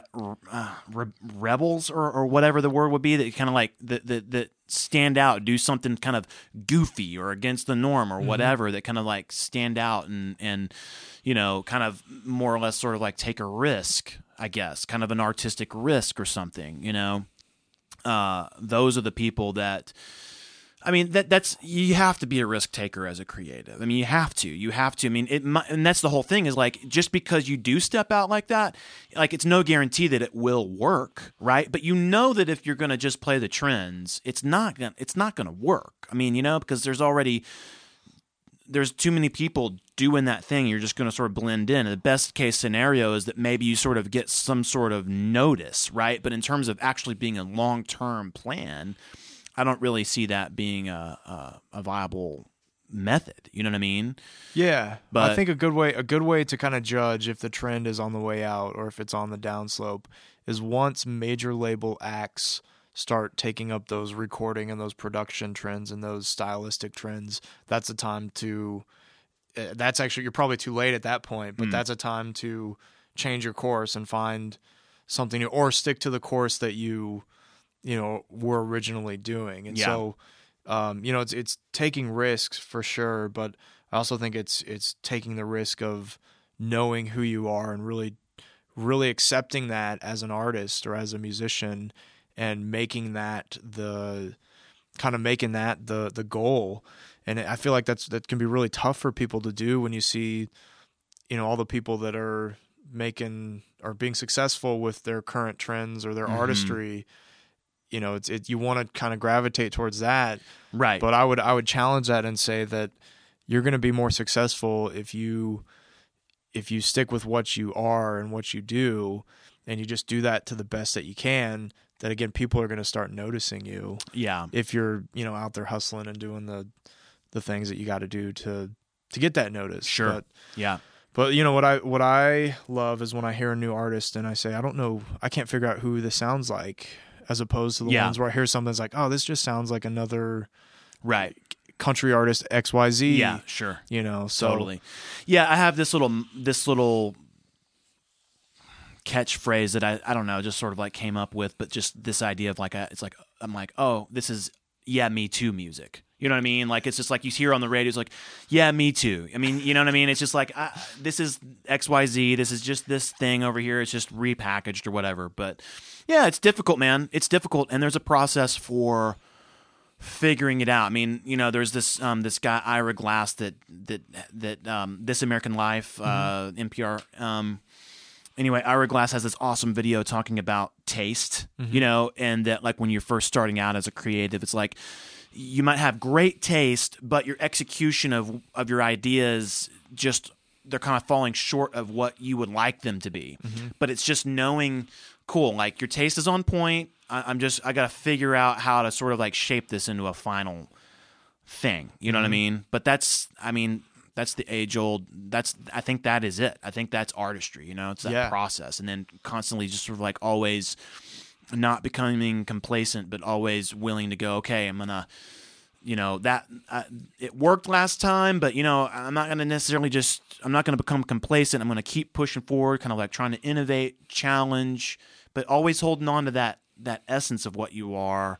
uh, re- rebels or, or whatever the word would be that kind of like that, that that stand out do something kind of goofy or against the norm or whatever that kind of like stand out and and you know kind of more or less sort of like take a risk i guess kind of an artistic risk or something you know uh, those are the people that I mean that that's you have to be a risk taker as a creative. I mean you have to. You have to. I mean it and that's the whole thing is like just because you do step out like that, like it's no guarantee that it will work, right? But you know that if you're going to just play the trends, it's not to it's not going to work. I mean, you know, because there's already there's too many people doing that thing. You're just going to sort of blend in. The best case scenario is that maybe you sort of get some sort of notice, right? But in terms of actually being a long term plan, I don't really see that being a, a, a viable method. You know what I mean? Yeah, but I think a good way a good way to kind of judge if the trend is on the way out or if it's on the downslope is once major label acts start taking up those recording and those production trends and those stylistic trends. That's a time to. Uh, that's actually you're probably too late at that point, but mm. that's a time to change your course and find something new, or stick to the course that you you know were originally doing. And yeah. so, um, you know, it's it's taking risks for sure, but I also think it's it's taking the risk of knowing who you are and really really accepting that as an artist or as a musician and making that the kind of making that the the goal. And i feel like that's that can be really tough for people to do when you see you know all the people that are making or being successful with their current trends or their mm-hmm. artistry. You know it's it you want to kind of gravitate towards that. Right. But i would i would challenge that and say that you're going to be more successful if you if you stick with what you are and what you do and you just do that to the best that you can that again people are going to start noticing you yeah if you're you know out there hustling and doing the the things that you got to do to to get that notice sure but, yeah but you know what I what I love is when I hear a new artist and I say I don't know I can't figure out who this sounds like as opposed to the yeah. ones where I hear something that's like, oh, this just sounds like another right country artist XYZ. Yeah, sure. You know, so totally. Yeah, I have this little this little catchphrase that I I don't know, just sort of like came up with, but just this idea of like a, it's like I'm like, oh, this is yeah, me too music. You know what I mean? Like it's just like you hear on the radio, it's like, yeah, me too. I mean, you know what I mean? It's just like uh, this is X Y Z. This is just this thing over here. It's just repackaged or whatever. But yeah, it's difficult, man. It's difficult, and there's a process for figuring it out. I mean, you know, there's this um, this guy Ira Glass that that that um, This American Life, uh, mm-hmm. NPR. Um, anyway, Ira Glass has this awesome video talking about taste. Mm-hmm. You know, and that like when you're first starting out as a creative, it's like you might have great taste, but your execution of of your ideas just they're kind of falling short of what you would like them to be. Mm-hmm. But it's just knowing cool. Like your taste is on point. I, am just I got to figure out how to sort of like shape this into a final thing. You know mm-hmm. what I mm-hmm. mean? But that's I mean that's the age old. That's I think that is it. I think that's artistry. You know, it's that yeah. process, and then constantly just sort of like always not becoming complacent, but always willing to go. Okay, I'm gonna you know that uh, it worked last time but you know i'm not going to necessarily just i'm not going to become complacent i'm going to keep pushing forward kind of like trying to innovate challenge but always holding on to that that essence of what you are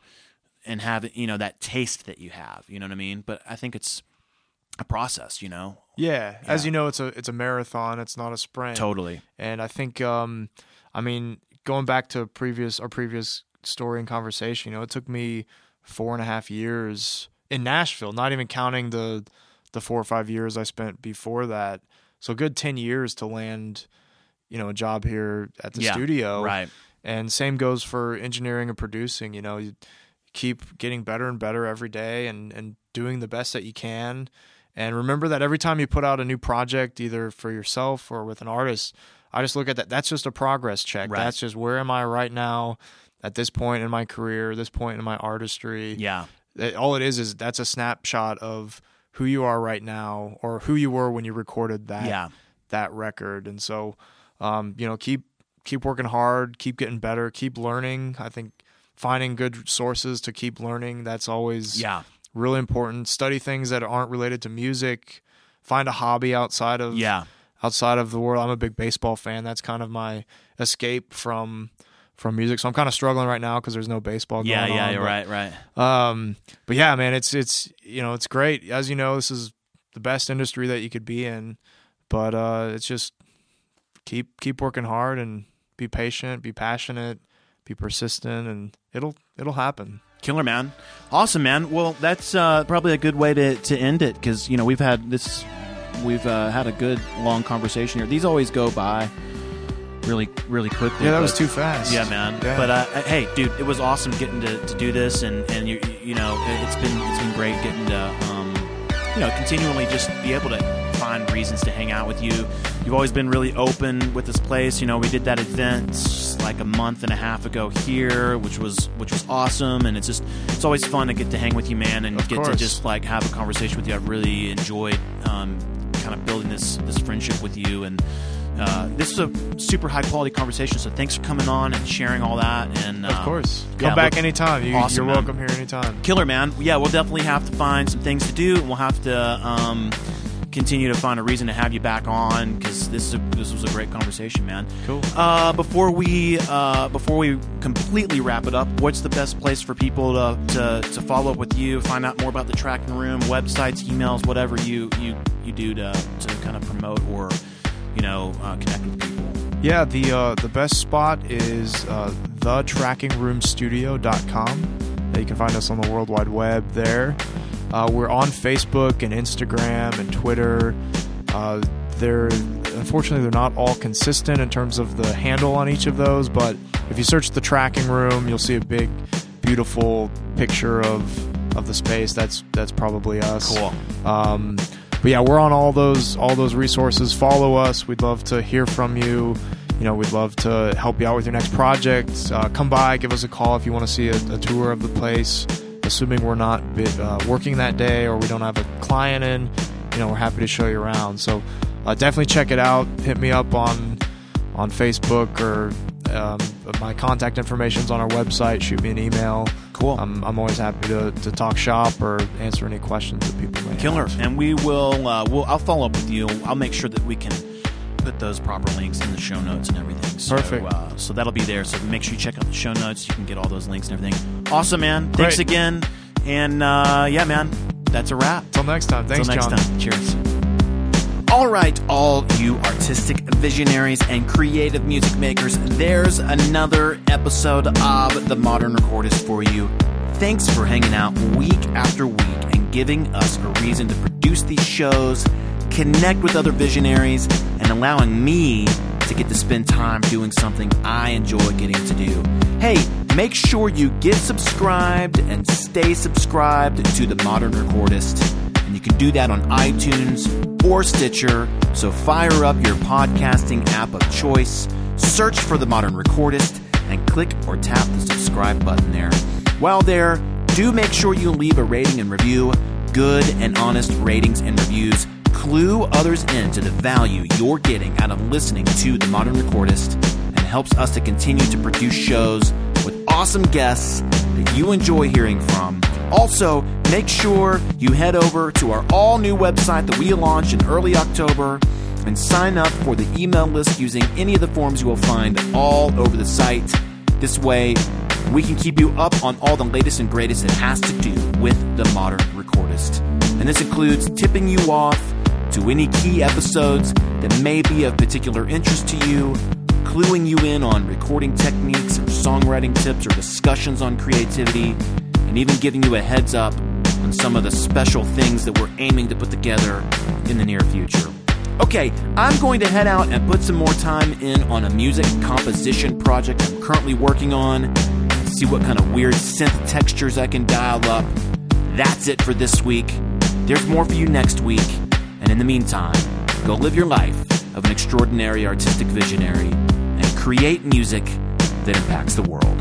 and have you know that taste that you have you know what i mean but i think it's a process you know yeah. yeah. as you know it's a it's a marathon it's not a sprint totally and i think um i mean going back to previous our previous story and conversation you know it took me four and a half years in Nashville, not even counting the the four or five years I spent before that. So good ten years to land, you know, a job here at the yeah, studio. Right. And same goes for engineering and producing. You know, you keep getting better and better every day, and and doing the best that you can. And remember that every time you put out a new project, either for yourself or with an artist, I just look at that. That's just a progress check. Right. That's just where am I right now at this point in my career, this point in my artistry. Yeah all it is is that's a snapshot of who you are right now or who you were when you recorded that yeah. that record and so um, you know keep keep working hard keep getting better keep learning i think finding good sources to keep learning that's always yeah really important study things that aren't related to music find a hobby outside of yeah outside of the world i'm a big baseball fan that's kind of my escape from from music. So I'm kind of struggling right now because there's no baseball. Yeah, yeah, on, you're but, right, right. Um, but yeah, man, it's it's you know it's great. As you know, this is the best industry that you could be in. But uh, it's just keep keep working hard and be patient, be passionate, be persistent, and it'll it'll happen. Killer man, awesome man. Well, that's uh, probably a good way to to end it because you know we've had this, we've uh, had a good long conversation here. These always go by really really quickly. Yeah, that was too fast. Yeah, man. Yeah. But uh, hey, dude, it was awesome getting to, to do this, and and you you know it's been it's been great getting to um, you know continually just be able to find reasons to hang out with you. You've always been really open with this place. You know, we did that event like a month and a half ago here, which was which was awesome, and it's just it's always fun to get to hang with you, man, and of get course. to just like have a conversation with you. I've really enjoyed um, kind of building this this friendship with you and uh, this is a super high quality conversation. So thanks for coming on and sharing all that. And uh, of course, come yeah, back anytime. You, are welcome here anytime. Killer man. Yeah, we'll definitely have to find some things to do. and We'll have to. Um, continue to find a reason to have you back on because this is a, this was a great conversation, man. Cool. Uh, before we uh, before we completely wrap it up, what's the best place for people to, to, to follow up with you, find out more about the tracking room, websites, emails, whatever you you, you do to to kind of promote or you know, uh, connect with people? Yeah, the uh, the best spot is uh, thetrackingroomstudio.com. You can find us on the World Wide Web there. Uh, we're on Facebook and Instagram and Twitter. Uh, they're unfortunately they're not all consistent in terms of the handle on each of those, but if you search the tracking room, you'll see a big, beautiful picture of of the space. That's that's probably us. Cool. Um, but yeah, we're on all those all those resources. Follow us. We'd love to hear from you. You know, we'd love to help you out with your next project. Uh, come by, give us a call if you want to see a, a tour of the place. Assuming we're not uh, working that day or we don't have a client in, you know, we're happy to show you around. So uh, definitely check it out. Hit me up on on Facebook or um, my contact information is on our website. Shoot me an email. Cool. I'm, I'm always happy to, to talk shop or answer any questions that people may Killer. have. And we will. Uh, we'll. I'll follow up with you. I'll make sure that we can put those proper links in the show notes and everything. So, Perfect. Uh, so that'll be there. So make sure you check out the show notes. You can get all those links and everything. Awesome, man. Thanks Great. again. And uh, yeah, man. That's a wrap. Till next time. Thanks, Till next Jon. time. Cheers. All right, all you artistic visionaries and creative music makers, there's another episode of The Modern Recordist for you. Thanks for hanging out week after week and giving us a reason to produce these shows, connect with other visionaries, and allowing me to get to spend time doing something I enjoy getting to do. Hey, make sure you get subscribed and stay subscribed to The Modern Recordist. And you can do that on iTunes or Stitcher. So fire up your podcasting app of choice, search for The Modern Recordist, and click or tap the subscribe button there. While there, do make sure you leave a rating and review. Good and honest ratings and reviews clue others into the value you're getting out of listening to The Modern Recordist and helps us to continue to produce shows with awesome guests that you enjoy hearing from. Also, make sure you head over to our all new website that we launched in early October and sign up for the email list using any of the forms you will find all over the site. This way, we can keep you up on all the latest and greatest that has to do with the modern recordist. And this includes tipping you off to any key episodes that may be of particular interest to you, cluing you in on recording techniques or songwriting tips or discussions on creativity, and even giving you a heads up on some of the special things that we're aiming to put together in the near future. Okay, I'm going to head out and put some more time in on a music composition project I'm currently working on. See what kind of weird synth textures I can dial up. That's it for this week. There's more for you next week. And in the meantime, go live your life of an extraordinary artistic visionary and create music that impacts the world.